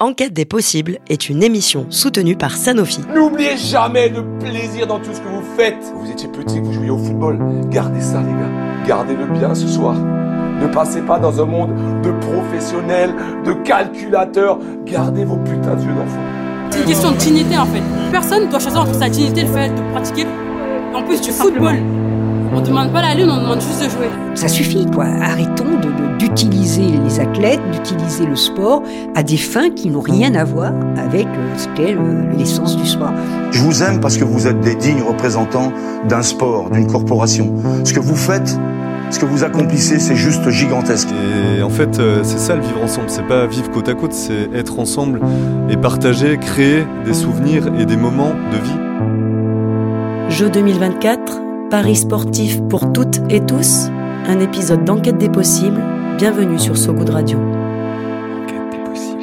Enquête des possibles est une émission soutenue par Sanofi. N'oubliez jamais le plaisir dans tout ce que vous faites. Vous étiez petit, vous jouiez au football. Gardez ça, les gars. Gardez-le bien ce soir. Ne passez pas dans un monde de professionnels, de calculateurs. Gardez vos putains d'yeux d'enfant. C'est une question de dignité en fait. Personne ne doit choisir entre sa dignité et le fait de pratiquer en plus du football. On demande pas la lune, on demande juste de jouer. Ça suffit, quoi. Arrêtons d'utiliser les athlètes, d'utiliser le sport à des fins qui n'ont rien à voir avec euh, ce qu'est l'essence du sport. Je vous aime parce que vous êtes des dignes représentants d'un sport, d'une corporation. Ce que vous faites, ce que vous accomplissez, c'est juste gigantesque. Et en fait, euh, c'est ça le vivre ensemble. C'est pas vivre côte à côte, c'est être ensemble et partager, créer des souvenirs et des moments de vie. Jeux 2024 Paris sportif pour toutes et tous, un épisode d'Enquête des possibles. Bienvenue sur So Good Radio. Enquête des possibles.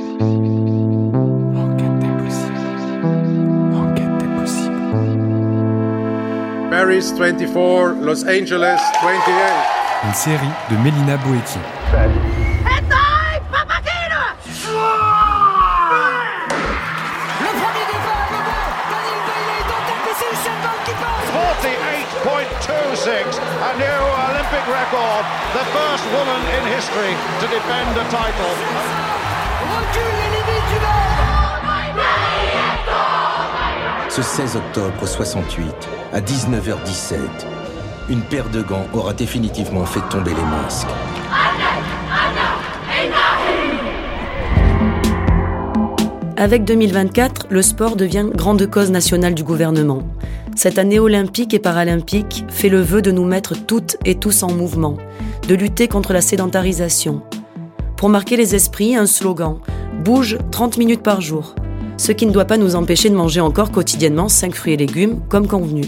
Enquête des possibles. Enquête des possibles. Paris 24, Los Angeles 28. Une série de Mélina Boetti. Record, the first woman in history to defend a title. Ce 16 octobre 68, à 19h17, une paire de gants aura définitivement fait tomber les masques. Avec 2024, le sport devient grande cause nationale du gouvernement. Cette année olympique et paralympique fait le vœu de nous mettre toutes et tous en mouvement, de lutter contre la sédentarisation. Pour marquer les esprits, un slogan Bouge 30 minutes par jour, ce qui ne doit pas nous empêcher de manger encore quotidiennement 5 fruits et légumes comme convenu.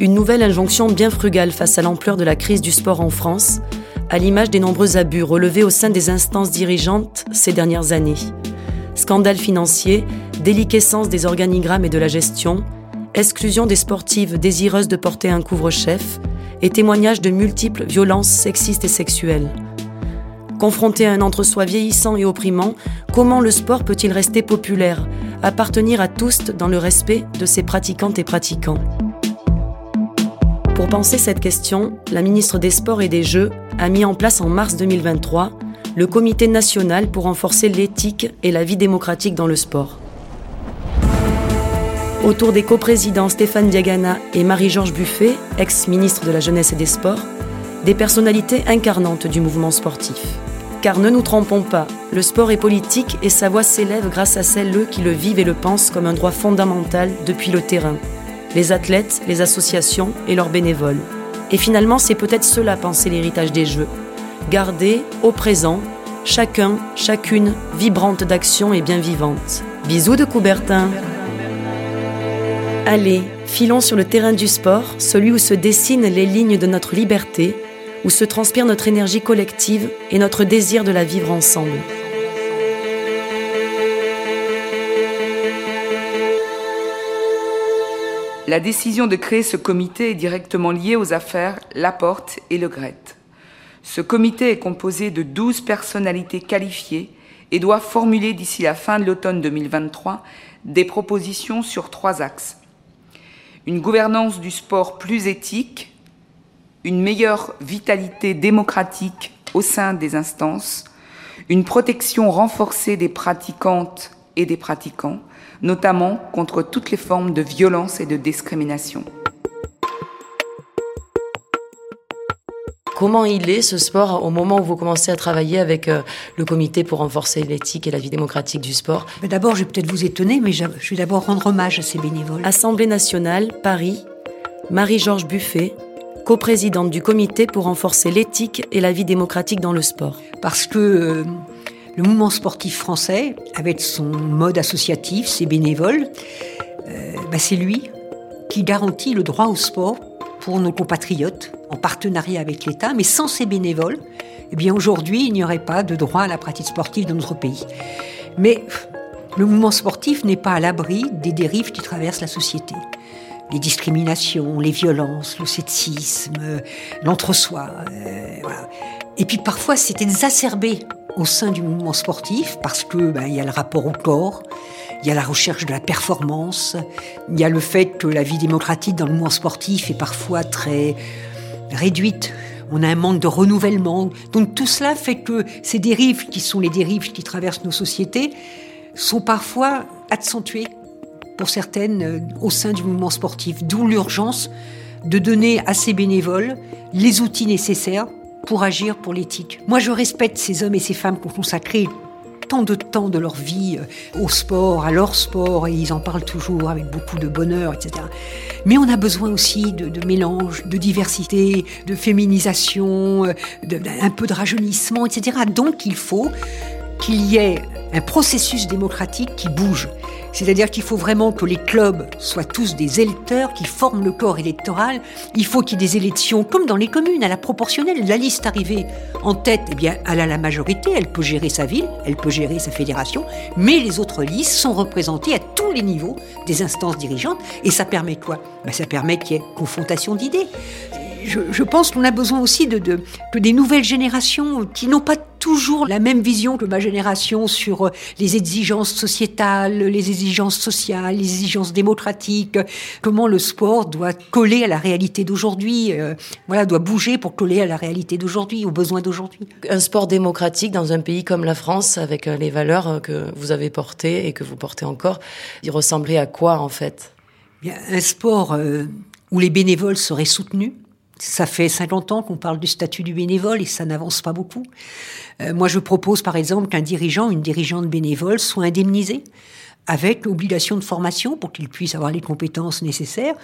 Une nouvelle injonction bien frugale face à l'ampleur de la crise du sport en France, à l'image des nombreux abus relevés au sein des instances dirigeantes ces dernières années. Scandales financiers, déliquescence des organigrammes et de la gestion, exclusion des sportives désireuses de porter un couvre-chef et témoignages de multiples violences sexistes et sexuelles. Confronté à un entre-soi vieillissant et opprimant, comment le sport peut-il rester populaire, appartenir à tous dans le respect de ses pratiquantes et pratiquants? Pour penser cette question, la ministre des Sports et des Jeux a mis en place en mars 2023 le Comité national pour renforcer l'éthique et la vie démocratique dans le sport. Autour des coprésidents Stéphane Diagana et Marie-Georges Buffet, ex-ministre de la Jeunesse et des Sports, des personnalités incarnantes du mouvement sportif. Car ne nous trompons pas, le sport est politique et sa voix s'élève grâce à celles qui le vivent et le pensent comme un droit fondamental depuis le terrain. Les athlètes, les associations et leurs bénévoles. Et finalement, c'est peut-être cela penser l'héritage des Jeux, garder au présent, chacun, chacune, vibrante d'action et bien vivante. Bisous de Coubertin. Allez, filons sur le terrain du sport, celui où se dessinent les lignes de notre liberté, où se transpire notre énergie collective et notre désir de la vivre ensemble. La décision de créer ce comité est directement liée aux affaires Laporte et Le Gret. Ce comité est composé de 12 personnalités qualifiées et doit formuler d'ici la fin de l'automne 2023 des propositions sur trois axes. Une gouvernance du sport plus éthique, une meilleure vitalité démocratique au sein des instances, une protection renforcée des pratiquantes et des pratiquants, notamment contre toutes les formes de violence et de discrimination. Comment il est ce sport au moment où vous commencez à travailler avec euh, le comité pour renforcer l'éthique et la vie démocratique du sport? D'abord, je vais peut-être vous étonner, mais je vais d'abord rendre hommage à ces bénévoles. Assemblée nationale, Paris, Marie-Georges Buffet, coprésidente du comité pour renforcer l'éthique et la vie démocratique dans le sport. Parce que euh, le mouvement sportif français, avec son mode associatif, ses bénévoles, euh, bah, c'est lui qui garantit le droit au sport pour nos compatriotes en partenariat avec l'État, mais sans ces bénévoles, eh bien aujourd'hui, il n'y aurait pas de droit à la pratique sportive dans notre pays. Mais le mouvement sportif n'est pas à l'abri des dérives qui traversent la société. Les discriminations, les violences, le sexisme, l'entre-soi. Euh. Et puis parfois c'est exacerbé au sein du mouvement sportif parce que ben, y a le rapport au corps, il y a la recherche de la performance, il y a le fait que la vie démocratique dans le mouvement sportif est parfois très réduite. On a un manque de renouvellement. Donc tout cela fait que ces dérives, qui sont les dérives qui traversent nos sociétés, sont parfois accentuées pour certaines euh, au sein du mouvement sportif. D'où l'urgence de donner à ces bénévoles les outils nécessaires pour agir pour l'éthique. Moi, je respecte ces hommes et ces femmes qui ont consacré tant de temps de leur vie euh, au sport, à leur sport, et ils en parlent toujours avec beaucoup de bonheur, etc. Mais on a besoin aussi de, mélange, de diversité, de féminisation, euh, de, un peu de rajeunissement, etc. Donc il faut qu'il y ait un processus démocratique qui bouge. C'est-à-dire qu'il faut vraiment que les clubs soient tous des électeurs qui forment le corps électoral. Il faut qu'il y ait des élections comme dans les communes, à la proportionnelle. La liste arrivée en tête, eh bien, elle a la majorité, elle peut gérer sa ville, elle peut gérer sa fédération, mais les autres listes sont représentées à tous les niveaux des instances dirigeantes. Et ça permet quoi? Ben, Ça permet qu'il y ait confrontation d'idées je, pense qu'on a besoin aussi de, que des nouvelles générations qui n'ont pas toujours la même vision que ma génération sur euh, les exigences sociétales, les exigences sociales, les exigences démocratiques, comment le sport doit coller à la réalité d'aujourd'hui, euh, voilà, doit bouger pour coller à la réalité d'aujourd'hui, aux besoins d'aujourd'hui. Un sport démocratique dans un pays comme la France, avec euh, les valeurs que vous avez portées et que vous portez encore, il ressemblerait à quoi en fait? Bien, Un sport où les bénévoles seraient soutenus, ça fait 50 ans qu'on parle du statut du bénévole et ça n'avance pas beaucoup. Euh, moi, je propose par exemple qu'un dirigeant, une dirigeante bénévole soit indemnisé avec l'obligation de formation pour qu'il puisse avoir les compétences nécessaires.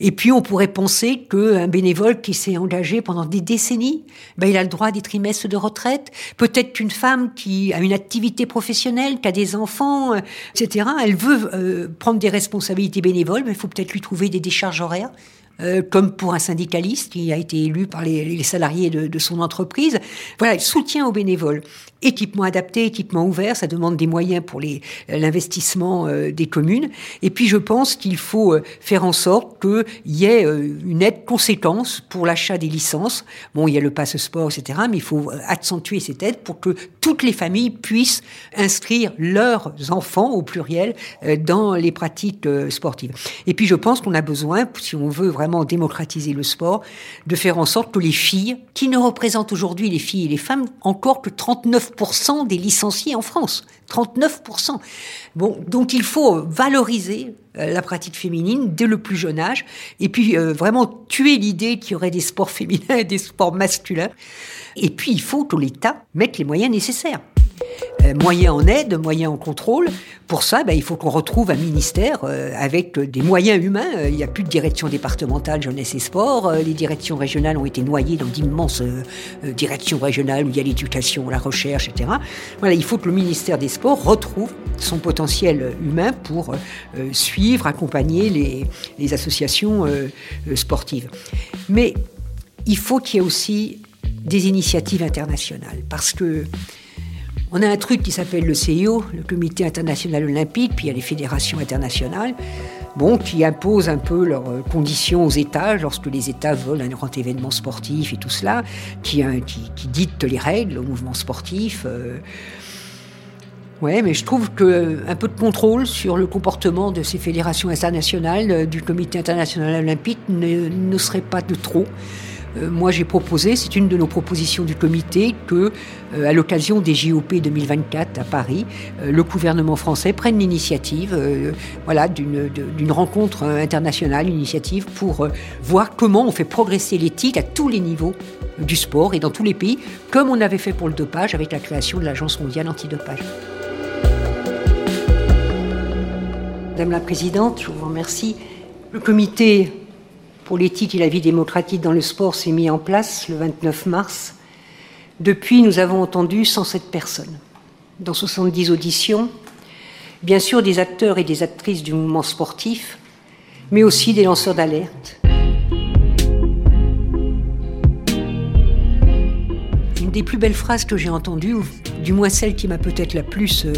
Et puis, on pourrait penser qu'un bénévole qui s'est engagé pendant des décennies, ben, il a le droit à des trimestres de retraite. Peut-être qu'une femme qui a une activité professionnelle, qui a des enfants, euh, etc., elle veut euh, prendre des responsabilités bénévoles, mais il faut peut-être lui trouver des décharges horaires euh, comme pour un syndicaliste qui a été élu par les, salariés de, de, son entreprise. Voilà, soutien aux bénévoles équipement adapté, équipement ouvert, ça demande des moyens pour l'investissement euh, des communes. Et puis je pense qu'il faut euh, faire en sorte qu'il y ait euh, une aide conséquence pour l'achat des licences. Bon, il y a le passe sport, etc., mais il faut accentuer cette aide pour que toutes les familles puissent inscrire leurs enfants au pluriel dans les pratiques sportives. Et puis je pense qu'on a besoin, si on veut vraiment démocratiser le sport, de faire en sorte que les filles, qui ne représentent aujourd'hui les filles et les femmes encore que 39 des licenciés en France. 39%. Bon, donc il faut valoriser euh, la pratique féminine dès le plus jeune âge, et puis euh, vraiment tuer l'idée qu'il y aurait des sports féminins et des sports masculins. Et puis il faut que l'État mette les moyens nécessaires. Euh, moyens en aide, moyens en contrôle. Pour ça, ben, il faut qu'on retrouve un ministère euh, avec des moyens humains. Euh, il n'y a plus de direction départementale jeunesse et sport. les directions régionales ont été noyées dans d'immenses directions régionales où il y a l'éducation, la recherche, etc. Voilà, il faut que le ministère des Sports retrouve son potentiel humain pour suivre, accompagner les, les associations sportives. Mais il faut qu'il y ait aussi des initiatives internationales parce que on a un truc qui s'appelle le CIO, le Comité international olympique, puis il y a les fédérations internationales, bon, qui imposent un peu leurs euh, conditions aux États lorsque les États veulent un grand événement sportif et tout cela, qui, euh, qui dictent les règles au mouvement sportif. Euh. Mais je trouve qu'un peu de contrôle sur le comportement de ces fédérations internationales, du Comité international olympique, ne serait pas de trop. Euh, moi j'ai proposé, c'est une de nos propositions du comité, que euh, à l'occasion des JOP 2024 à Paris, euh, le gouvernement français prenne l'initiative voilà, d'une rencontre internationale, une initiative pour voir comment on fait progresser l'éthique à tous les niveaux du sport et dans tous les pays, comme on avait fait pour le dopage avec la création de l'Agence mondiale antidopage. Madame la Présidente, je vous remercie. Le comité pour l'éthique et la vie démocratique dans le sport s'est mis en place le 29 mars. Depuis, nous avons entendu 107 personnes dans 70 auditions, bien sûr des acteurs et des actrices du mouvement sportif, mais aussi des lanceurs d'alerte. Une des plus belles phrases que j'ai entendues, ou du moins celle qui m'a peut-être la plus euh,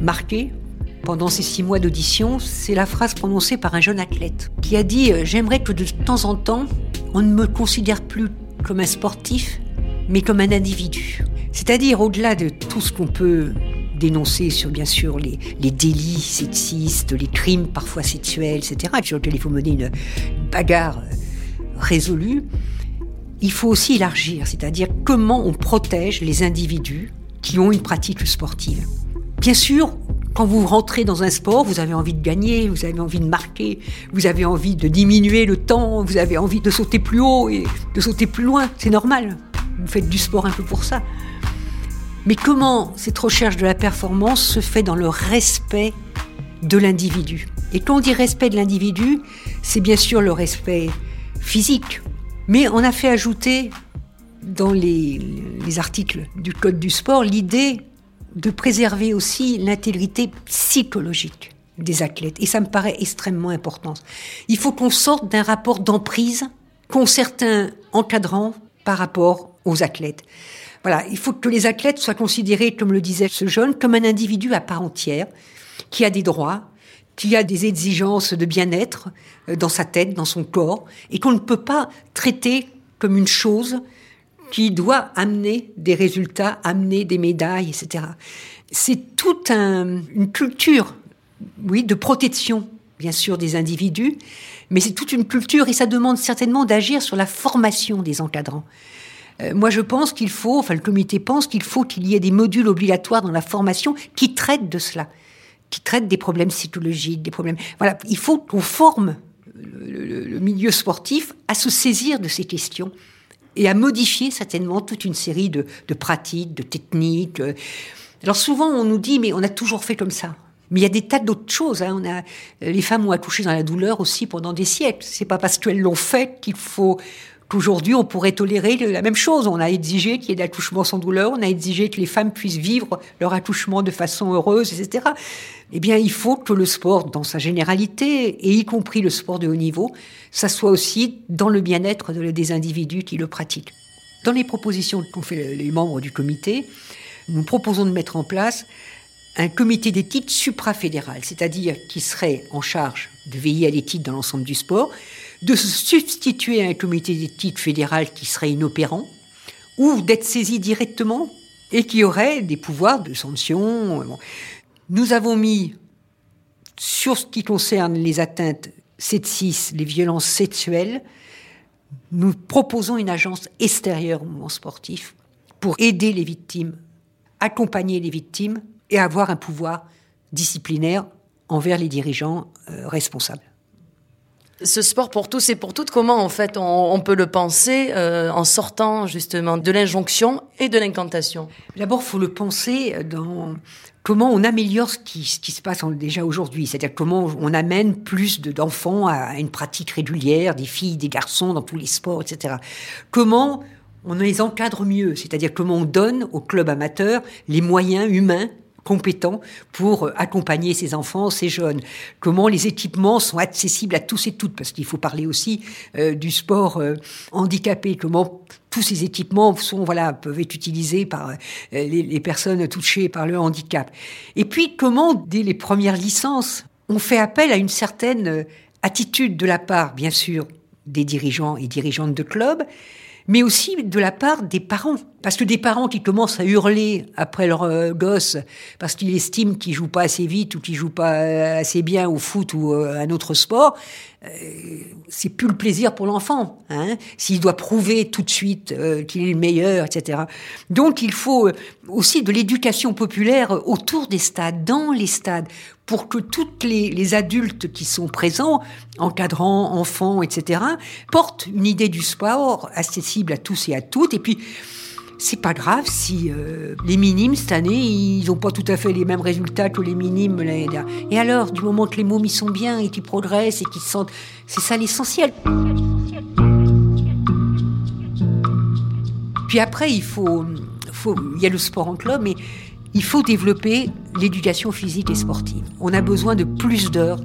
marquée, pendant ces six mois d'audition, c'est la phrase prononcée par un jeune athlète qui a dit euh, J'aimerais que de temps en temps, on ne me considère plus comme un sportif, mais comme un individu. C'est-à-dire au-delà de tout ce qu'on peut dénoncer sur bien sûr les, les, délits sexistes, les crimes parfois sexuels, etc., sur lesquels il faut mener une bagarre résolue, il faut aussi élargir, c'est-à-dire comment on protège les individus qui ont une pratique sportive. Bien sûr, quand vous rentrez dans un sport, vous avez envie de gagner, vous avez envie de marquer, vous avez envie de diminuer le temps, vous avez envie de sauter plus haut et de sauter plus loin. C'est normal. Vous faites du sport un peu pour ça. Mais comment cette recherche de la performance se fait dans le respect de l'individu? Et quand on dit respect de l'individu, c'est bien sûr le respect physique. Mais on a fait ajouter dans les, les articles du Code du sport l'idée de préserver aussi l'intégrité psychologique des athlètes. Et ça me paraît extrêmement important. Il faut qu'on sorte d'un rapport d'emprise qu'ont certains encadrants par rapport aux athlètes. Voilà, il faut que les athlètes soient considérés, comme le disait ce jeune, comme un individu à part entière, qui a des droits, qui a des exigences de bien-être euh, dans sa tête, dans son corps, et qu'on ne peut pas traiter comme une chose qui doit amener des résultats, amener des médailles, etc. C'est toute une culture, oui, de protection, bien sûr, des individus, mais c'est toute une culture et ça demande certainement d'agir sur la formation des encadrants. Euh, moi, je pense qu'il faut, enfin, le comité pense qu'il faut qu'il y ait des modules obligatoires dans la formation qui traitent de cela, qui traitent des problèmes psychologiques, des problèmes. Voilà, il faut qu'on forme le milieu sportif à se saisir de ces questions et à modifier certainement toute une série de, pratiques, de techniques. Alors souvent, on nous dit, mais on a toujours fait comme ça. Mais il y a des tas d'autres choses. Hein. On a, les femmes ont accouché dans la douleur aussi pendant des siècles. C'est pas parce qu'elles l'ont fait qu'il faut qu'aujourd'hui on pourrait tolérer la même chose. On a exigé qu'il y ait des accouchements sans douleur, on a exigé que les femmes puissent vivre leur accouchement de façon heureuse, etc. Eh bien, il faut que le sport, dans sa généralité, et y compris le sport de haut niveau, ça soit aussi dans le bien-être des individus qui le pratiquent. Dans les propositions qu'ont fait les membres du comité, nous proposons de mettre en place un comité d'éthique suprafédéral, c'est-à-dire qui serait en charge de veiller à l'éthique dans l'ensemble du sport, de se substituer à un comité d'éthique fédéral qui serait inopérant, ou d'être saisi directement et qui aurait des pouvoirs de sanction. Nous avons mis, sur ce qui concerne les atteintes 7-6, les violences sexuelles, nous proposons une agence extérieure au mouvement sportif pour aider les victimes, accompagner les victimes et avoir un pouvoir disciplinaire envers les dirigeants euh, responsables. Ce sport pour tous et pour toutes, comment en fait on, peut le penser euh, en sortant justement de l'injonction et de l'incantation? D'abord, faut le penser dans comment on améliore ce qui, ce qui se passe déjà aujourd'hui, c'est-à-dire comment on amène plus d'enfants à une pratique régulière, des filles, des garçons dans tous les sports, etc. Comment on les encadre mieux, c'est-à-dire comment on donne aux clubs amateurs les moyens humains compétents pour euh, accompagner ces enfants, ces jeunes. Comment les équipements sont accessibles à tous et toutes, parce qu'il faut parler aussi euh, du sport euh, handicapé. Comment tous ces équipements sont voilà peuvent être utilisés par les, les, personnes touchées par le handicap. Et puis comment dès les premières licences on fait appel à une certaine attitude de la part bien sûr des dirigeants et dirigeantes de clubs, mais aussi de la part des parents. Parce que des parents qui commencent à hurler après leur euh, gosse parce qu'ils estiment qu'ils jouent pas assez vite ou qu'ils jouent pas euh, assez bien au foot ou euh, à un autre sport, c'est plus le plaisir pour l'enfant. Hein, S'il doit prouver tout de suite qu'il est le meilleur, etc. Donc il faut aussi de l'éducation populaire autour des stades, dans les stades, pour que toutes les, adultes qui sont présents, encadrants, enfants, etc., portent une idée du sport accessible à tous et à toutes. Et puis, c'est pas grave si euh, les minimes cette année, ils n'ont pas tout à fait les mêmes résultats que les minimes dernière. Et alors, du moment que les mômes ils sont bien et qu'ils progressent et qu'ils se sentent, c'est ça l'essentiel. Puis après, il faut, faut, il y a le sport en club, mais il faut développer l'éducation physique et sportive. On a besoin de plus d'heures,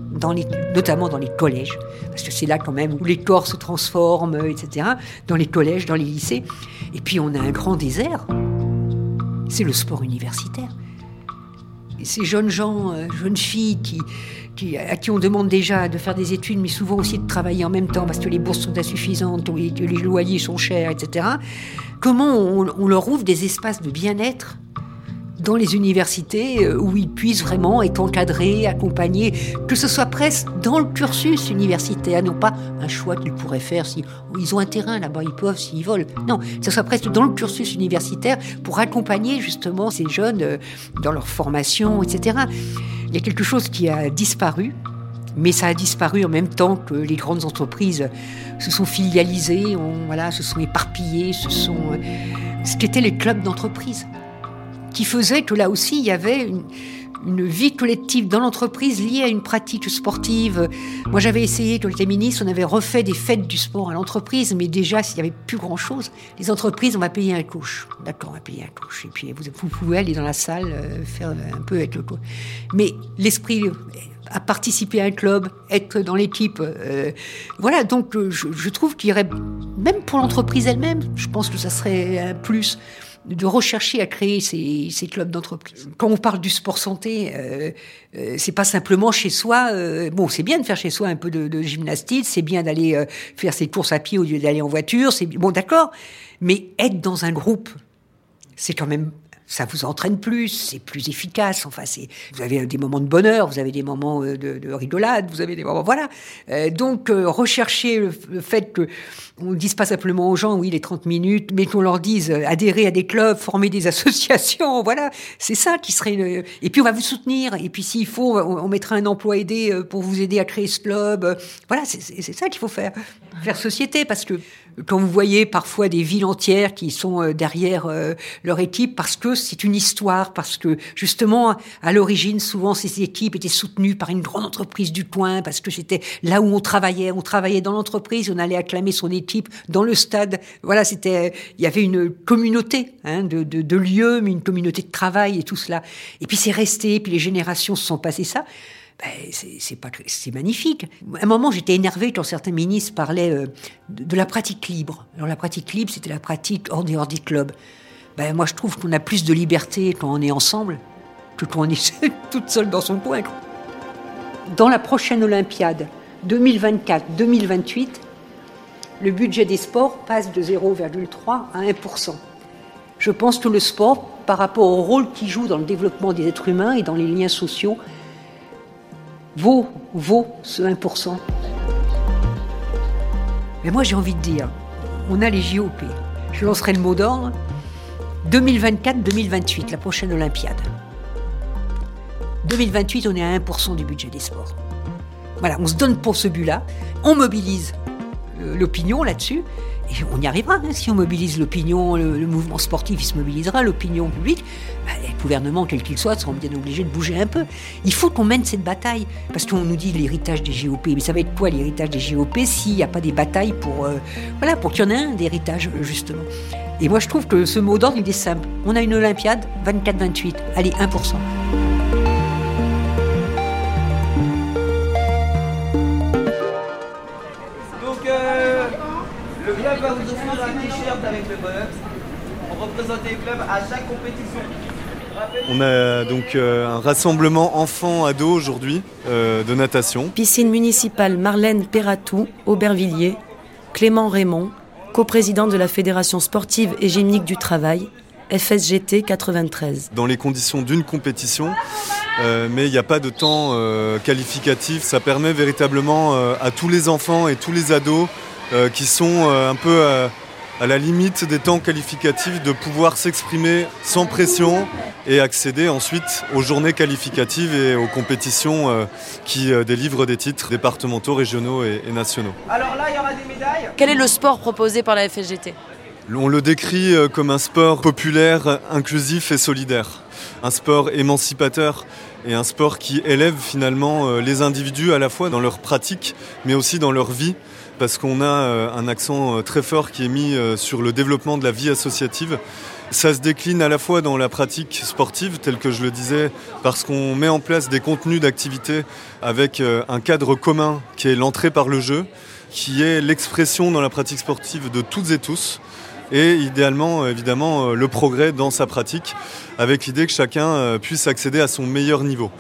notamment dans les collèges, parce que c'est là quand même où les corps se transforment, etc., dans les collèges, dans les lycées. Et puis on a un grand désert, c'est le sport universitaire. ces jeunes gens, euh, jeunes filles à qui on demande déjà de faire des études, mais souvent aussi de travailler en même temps parce que les bourses sont insuffisantes, les, les loyers sont chers, etc. Comment on leur ouvre des espaces de bien-être dans les universités euh, où ils puissent vraiment être encadrés, accompagnés, que ce soit presque dans le cursus universitaire, non pas un choix qu'ils pourraient faire si ils ont un terrain là-bas, ils peuvent s'ils veulent. Non, que ce soit presque dans le cursus universitaire pour accompagner justement ces jeunes euh, dans leur formation, etc. Il y a quelque chose qui a disparu, mais ça a disparu en même temps que les grandes entreprises se sont filialisées, voilà, se sont éparpillées, ce sont euh, ce qu'étaient les clubs d'entreprise qui faisait que là aussi, il y avait une, une vie collective dans l'entreprise liée à une pratique sportive. Moi, j'avais essayé, quand j'étais ministre, on avait refait des fêtes du sport à l'entreprise, mais déjà, s'il n'y avait plus grand-chose, les entreprises, on va payer un coach. D'accord, on va payer un coach. Et puis, vous, vous pouvez aller dans la salle, euh, faire un peu avec le coach. Mais l'esprit à participer à un club, être dans l'équipe. Euh, voilà, donc euh, je, je trouve qu'il y aurait, même pour l'entreprise elle-même, je pense que ça serait un plus de rechercher à créer ces, clubs d'entreprise. Quand on parle du sport santé, euh, euh, c'est pas simplement chez soi. Euh, bon, c'est bien de faire chez soi un peu de, de gymnastique, c'est bien d'aller euh, faire ses courses à pied au lieu d'aller en voiture. C'est bon, d'accord. Mais être dans un groupe, c'est quand même ça vous entraîne plus, c'est plus efficace. Enfin, c'est vous avez des moments de bonheur, vous avez des moments de, de rigolade, vous avez des moments voilà. Euh, donc euh, rechercher le, le, fait que on ne dise pas simplement aux gens oui les 30 minutes, mais qu'on leur dise euh, adhérer à des clubs, former des associations, voilà, c'est ça qui serait une... et puis on va vous soutenir et puis s'il faut on, mettra un emploi aidé pour vous aider à créer ce club. Voilà, c'est ça qu'il faut faire, faire société parce que quand vous voyez parfois des villes entières qui sont derrière leur équipe parce que c'est une histoire, parce que justement, à l'origine, souvent, ces équipes étaient soutenues par une grande entreprise du coin, parce que c'était là où on travaillait. On travaillait dans l'entreprise, on allait acclamer son équipe dans le stade. Voilà, c'était, il y avait une communauté hein, de, lieux, mais une communauté de travail et tout cela. Et puis c'est resté, puis les générations se sont passées ça. Ben, c'est pas c'est magnifique. À un moment, j'étais énervée quand certains ministres parlaient euh, de, la pratique libre. Alors la pratique libre, c'était la pratique hors hors des clubs ben, moi je trouve qu'on a plus de liberté quand on est ensemble que quand on est toute seule dans son coin. Dans la prochaine Olympiade 2024-2028, le budget des sports passe de 0,3 à 1%. Je pense que le sport, par rapport au rôle qu'il joue dans le développement des êtres humains et dans les liens sociaux, vaut, vaut ce 1%. Mais moi j'ai envie de dire, on a les JOP. Je lancerai le mot d'ordre, 2024-2028, la prochaine Olympiade. 2028, on est à 1% du budget des sports. Voilà, on se donne pour ce but-là, on mobilise l'opinion là-dessus, on y arrivera. Hein. Si on mobilise l'opinion, le, mouvement sportif, il se mobilisera, l'opinion publique, bah, les gouvernements, quels qu'ils soient, seront bien obligés de bouger un peu. Il faut qu'on mène cette bataille, parce qu'on nous dit l'héritage des GOP, mais ça va être quoi l'héritage des GOP s'il n'y a pas des batailles pour, euh, voilà, pour qu'il y en ait un d'héritage, justement. Et moi, je trouve que ce mot d'ordre, il est simple. On a une Olympiade, 24-28. Allez, 1%. Club va vous offrir un t-shirt avec le bonhomme pour représenter le club à chaque compétition. On a donc euh, un rassemblement enfants-ados aujourd'hui euh, de natation. Piscine municipale Marlène Perratou, Aubervilliers, Clément Raymond, coprésident de la Fédération sportive et gymnique du travail, FSGT 93. Dans les conditions d'une compétition, euh, mais il n'y a pas de temps euh, qualificatif. Ça permet véritablement euh, à tous les enfants et tous les ados euh, qui sont euh, un peu à la limite des temps qualificatifs de pouvoir s'exprimer sans pression et accéder ensuite aux journées qualificatives et aux compétitions euh, qui euh, délivrent des titres départementaux, régionaux et, et, nationaux. Alors là, il y aura des médailles. Quel est le sport proposé par la FSGT On le décrit euh, comme un sport populaire, inclusif et solidaire. Un sport émancipateur et un sport qui élève finalement euh, les individus à la fois dans leur pratique mais aussi dans leur vie parce qu'on a un accent très fort qui est mis sur le développement de la vie associative. Ça se décline à la fois dans la pratique sportive, telle que je le disais, parce qu'on met en place des contenus d'activité avec un cadre commun qui est l'entrée par le jeu, qui est l'expression dans la pratique sportive de toutes et tous, et idéalement évidemment le progrès dans sa pratique avec l'idée que chacun puisse accéder à son meilleur niveau.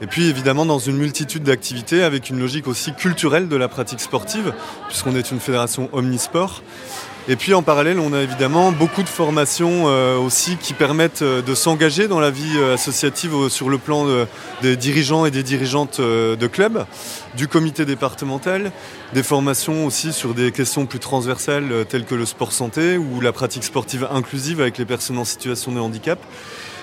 Et puis évidemment dans une multitude d'activités avec une logique aussi culturelle de la pratique sportive, puisqu'on est une fédération omnisport. Et puis en parallèle, on a évidemment beaucoup de formations euh, aussi qui permettent euh, de s'engager dans la vie euh, associative sur le plan des dirigeants et des dirigeantes de clubs, du comité départemental, des formations aussi sur des questions plus transversales telles que le sport santé ou la pratique sportive inclusive avec les personnes en situation de handicap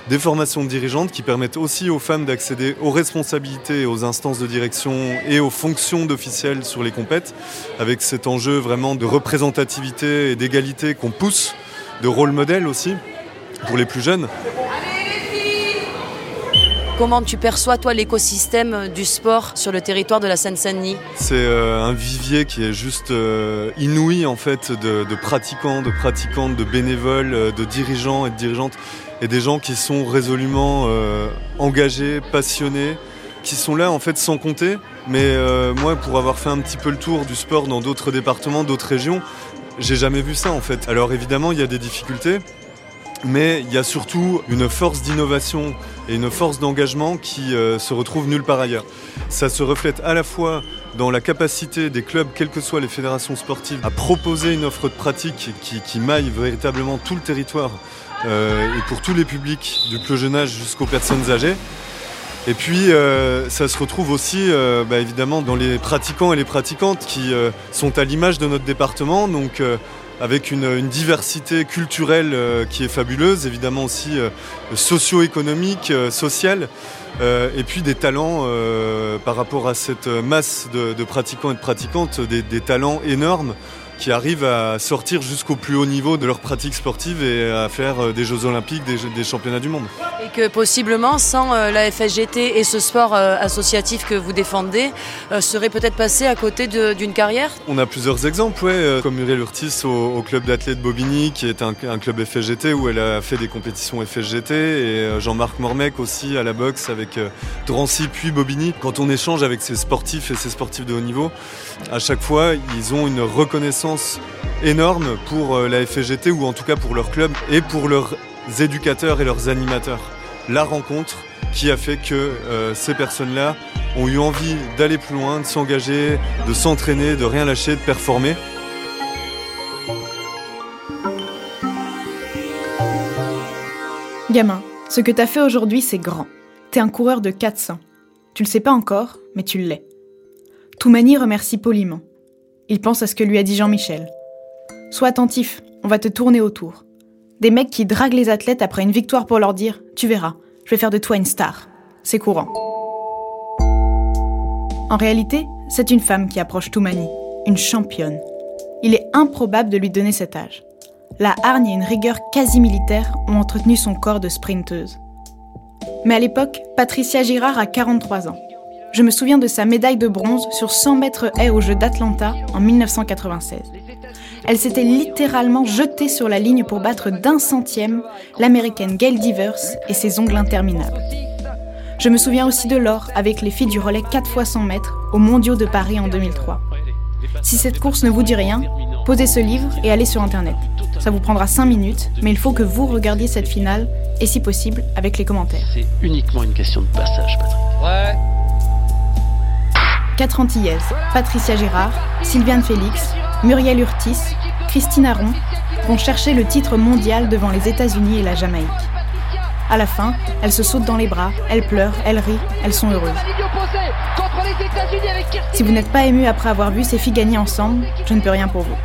des formations dirigeantes qui permettent aussi aux femmes d'accéder aux responsabilités aux instances de direction et aux fonctions d'officiels sur les compètes, avec cet enjeu vraiment de représentativité et d'égalité qu'on pousse, de rôle modèle aussi pour les plus jeunes. Comment tu perçois, toi, l'écosystème du sport sur le territoire de la Seine-Saint-Denis? C'est euh, un vivier qui est juste euh, inouï, en fait, de, de, pratiquants, de pratiquantes, de bénévoles, euh, de dirigeants et de dirigeantes et des gens qui sont résolument euh, engagés, passionnés, qui sont là en fait sans compter. Mais euh, moi, pour avoir fait un petit peu le tour du sport dans d'autres départements, d'autres régions, j'ai jamais vu ça en fait. Alors évidemment, il y a des difficultés, mais il y a surtout une force d'innovation et une force d'engagement qui euh, se retrouve nulle part ailleurs. Ça se reflète à la fois dans la capacité des clubs, quelles que soient les fédérations sportives, à proposer une offre de pratique qui, maille véritablement tout le territoire et pour tous les publics, du plus jeune âge jusqu'aux personnes âgées. Et puis, euh, ça se retrouve aussi, euh, bah, évidemment, dans les pratiquants et les pratiquantes qui sont à l'image de notre département, donc avec une, diversité culturelle qui est fabuleuse, évidemment aussi socio-économique, sociale, et puis des talents par rapport à cette masse de, pratiquants et de pratiquantes, des talents énormes qui arrivent à sortir jusqu'au plus haut niveau de leur pratique sportive et à faire euh, des Jeux Olympiques, des, championnats du monde. Et que possiblement, sans euh, la FSGT et ce sport euh, associatif que vous défendez, serait peut-être passé à côté d'une carrière? On a plusieurs exemples, ouais, comme Muriel Urtis au, club d'athlètes Bobigny, qui est un, club FSGT où elle a fait des compétitions FSGT, et Jean-Marc Mormec aussi à la boxe avec Drancy puis Bobigny. Quand on échange avec ces sportifs et ces sportifs de haut niveau, à chaque fois, ils ont une reconnaissance énorme pour euh, la FGT ou en tout cas pour leur club et pour leurs éducateurs et leurs animateurs. La rencontre qui a fait que euh, ces personnes-là ont eu envie d'aller plus loin, de s'engager, de s'entraîner, de rien lâcher, de performer. Gamin, ce que t'as fait aujourd'hui, c'est grand. T'es un coureur de 400. Tu le sais pas encore, mais tu l'es. Toumani remercie poliment. Il pense à ce que lui a dit Jean-Michel. Sois attentif, on va te tourner autour. Des mecs qui draguent les athlètes après une victoire pour leur dire Tu verras, je vais faire de toi une star. C'est courant. En réalité, c'est une femme qui approche Toumani, une championne. Il est improbable de lui donner cet âge. La hargne et une rigueur quasi militaire ont entretenu son corps de sprinteuse. Mais à l'époque, Patricia Girard a 43 ans. Je me souviens de sa médaille de bronze sur 100 mètres haies aux Jeux d'Atlanta en 1996. Elle s'était littéralement jetée sur la ligne pour battre d'un centième l'américaine Gail Divers et ses ongles interminables. Je me souviens aussi de l'or avec les filles du relais 4 x 100 mètres aux mondiaux de Paris en 2003. Si cette course ne vous dit rien, posez ce livre et allez sur Internet. Ça vous prendra 5 minutes, mais il faut que vous regardiez cette finale, et si possible, avec les commentaires. C'est uniquement une question de passage, Patrick. Ouais. Quatre Antillaises, Patricia Gérard, Sylviane Félix, Muriel Urtis, Christine Aron vont chercher le titre mondial devant les États-Unis et la Jamaïque. À la fin, elles se sautent dans les bras, elles pleurent, elles rient, elles sont heureuses. Si vous n'êtes pas ému après avoir vu ces filles gagner ensemble, je ne peux rien pour vous.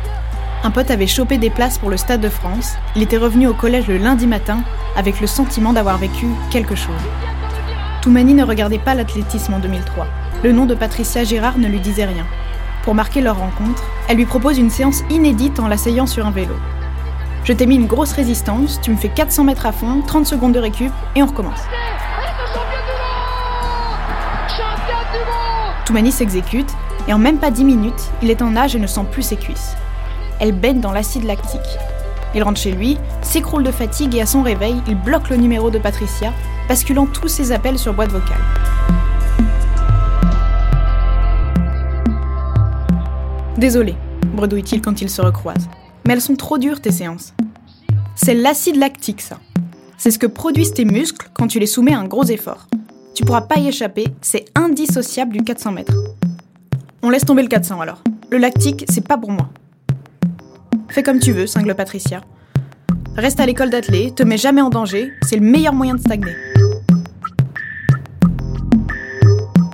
Un pote avait chopé des places pour le Stade de France. Il était revenu au collège le lundi matin avec le sentiment d'avoir vécu quelque chose. Toumani ne regardait pas l'athlétisme en 2003. Le nom de Patricia Gérard ne lui disait rien. Pour marquer leur rencontre, elle lui propose une séance inédite en l'asseyant sur un vélo. Je t'ai mis une grosse résistance, tu me fais 400 mètres à fond, 30 secondes de récup et on recommence. Toumani s'exécute et en même pas 10 minutes, il est en nage et ne sent plus ses cuisses. Elle baigne dans l'acide lactique. Il rentre chez lui, s'écroule de fatigue et à son réveil, il bloque le numéro de Patricia, basculant tous ses appels sur boîte vocale. Désolé, bredouille-t-il quand ils se recroisent. Mais elles sont trop dures, tes séances. C'est l'acide lactique, ça. C'est ce que produisent tes muscles quand tu les soumets à un gros effort. Tu pourras pas y échapper, c'est indissociable du 400 mètres. On laisse tomber le 400 alors. Le lactique, c'est pas pour moi. Fais comme tu veux, cingle Patricia. Reste à l'école d'athlée, te mets jamais en danger, c'est le meilleur moyen de stagner.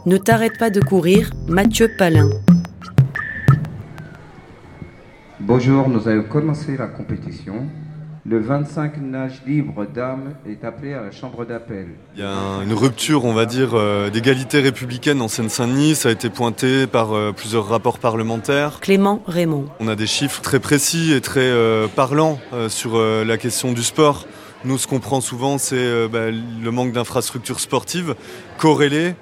Ne t'arrête pas de courir, Mathieu Palin. Bonjour, nous allons commencer la compétition. Le 25 nage libre dames est appelé à la chambre d'appel. Il y a une rupture, on va dire, euh, d'égalité républicaine en Seine-Saint-Denis. Ça a été pointé par euh, plusieurs rapports parlementaires. Clément Raymond. On a des chiffres très précis et très euh, parlants sur la question du sport. Nous, ce qu'on prend souvent, c'est bah, le manque d'infrastructures sportives corrélé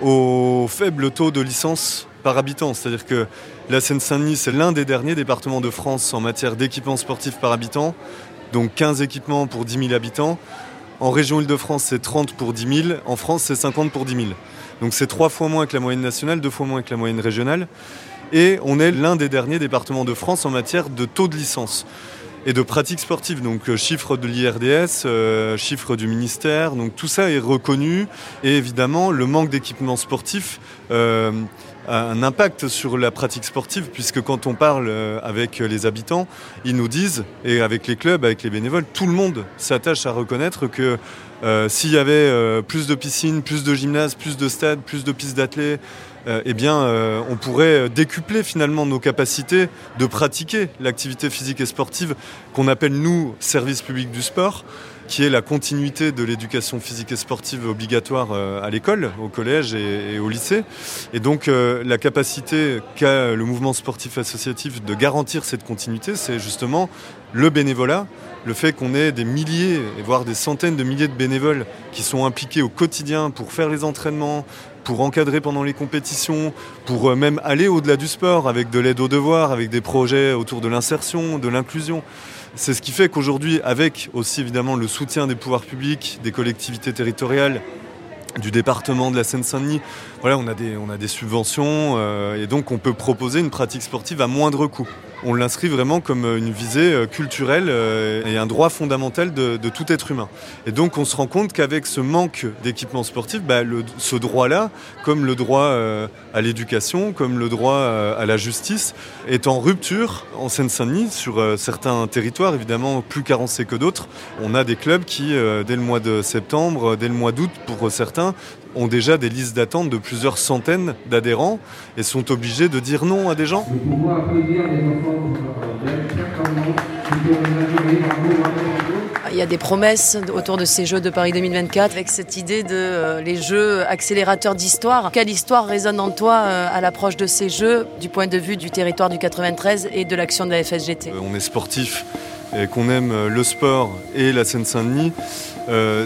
au faible taux de licence par habitant. C'est-à-dire que la Seine-Saint-Denis, c'est l'un des derniers départements de France en matière d'équipements sportifs par habitant donc 15 équipements pour 10 000 habitants. En région Île-de-France, c'est 30 pour 10 000. En France, c'est 50 pour 10 000. Donc c'est trois fois moins que la moyenne nationale, deux fois moins que la moyenne régionale. Et on est l'un des derniers départements de France en matière de taux de licence et de pratiques sportives. Donc euh, chiffre de l'IRDS, euh, chiffre du ministère, donc tout ça est reconnu. Et évidemment, le manque d'équipements sportifs euh, un impact sur la pratique sportive, puisque quand on parle euh, avec les habitants, ils nous disent, et avec les clubs, avec les bénévoles, tout le monde s'attache à reconnaître que euh, s'il y avait euh, plus de piscines, plus de gymnases, plus de stades, plus de pistes d'athlètes, eh bien, on pourrait décupler finalement nos capacités de pratiquer l'activité physique et sportive qu'on appelle nous service public du sport qui est la continuité de l'éducation physique et sportive obligatoire euh, à l'école, au collège et, au lycée. Et donc euh, la capacité qu'a le mouvement sportif associatif de garantir cette continuité, c'est justement le bénévolat, le fait qu'on ait des milliers, voire des centaines de milliers de bénévoles qui sont impliqués au quotidien pour faire les entraînements, pour encadrer pendant les compétitions, pour euh, même aller au-delà du sport avec de l'aide aux devoirs, avec des projets autour de l'insertion, de l'inclusion. C'est ce qui fait qu'aujourd'hui, avec aussi évidemment le soutien des pouvoirs publics, des collectivités territoriales, du département de la Seine-Saint-Denis, voilà, on a des, on a des subventions euh, et donc on peut proposer une pratique sportive à moindre coût on l'inscrit vraiment comme une visée euh, culturelle euh, et un droit fondamental de, tout être humain. Et donc on se rend compte qu'avec ce manque d'équipement sportif, bah, ce droit-là, comme le droit euh, à l'éducation, comme le droit à la justice, est en rupture en Seine-Saint-Denis sur certains territoires, évidemment plus carencés que d'autres. On a des clubs qui, dès le mois de septembre, dès le mois d'août pour certains, ont déjà des listes d'attente de plusieurs centaines d'adhérents et sont obligés de dire non à des gens. Il y a des promesses autour de ces Jeux de Paris 2024 avec cette idée de euh, les Jeux accélérateurs d'histoire. Quelle histoire résonne en toi euh, à l'approche de ces Jeux du point de vue du territoire du 93 et de l'action de la FSGT euh, On est sportif et qu'on aime le sport et la Seine-Saint-Denis.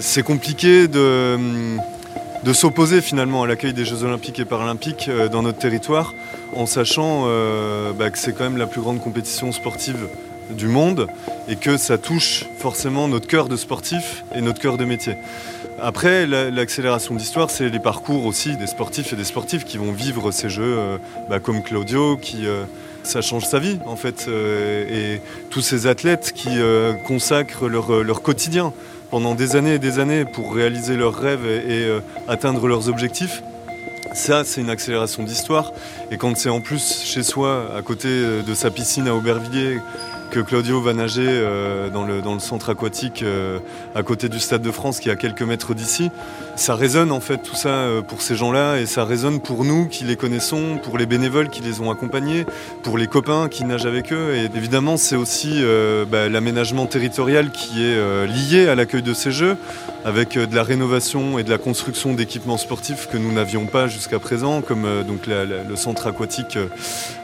c'est compliqué de hum, de s'opposer finalement à l'accueil des Jeux Olympiques et Paralympiques euh, dans notre territoire, en sachant euh, bah, que c'est quand même la plus grande compétition sportive du monde et que ça touche forcément notre cœur de sportif et notre cœur de métier. Après, l'accélération d'histoire, c'est les parcours aussi des sportifs et des sportifs qui vont vivre ces jeux, euh, bah, comme Claudio, qui ça change sa vie en fait, et tous ces athlètes qui consacrent leur quotidien pendant des années et des années pour réaliser leurs rêves et, euh, atteindre leurs objectifs. Ça, c'est une accélération d'histoire. Et quand c'est en plus chez soi, à côté de sa piscine à Aubervilliers, que Claudio va nager euh, dans, le, centre aquatique euh, à côté du Stade de France qui est à quelques mètres d'ici. Ça résonne en fait tout ça euh, pour ces gens-là et ça résonne pour nous qui les connaissons, pour les bénévoles qui les ont accompagnés, pour les copains qui nagent avec eux. Et évidemment c'est aussi bah, l'aménagement territorial qui est lié à l'accueil de ces Jeux avec de la rénovation et de la construction d'équipements sportifs que nous n'avions pas jusqu'à présent, comme le centre aquatique,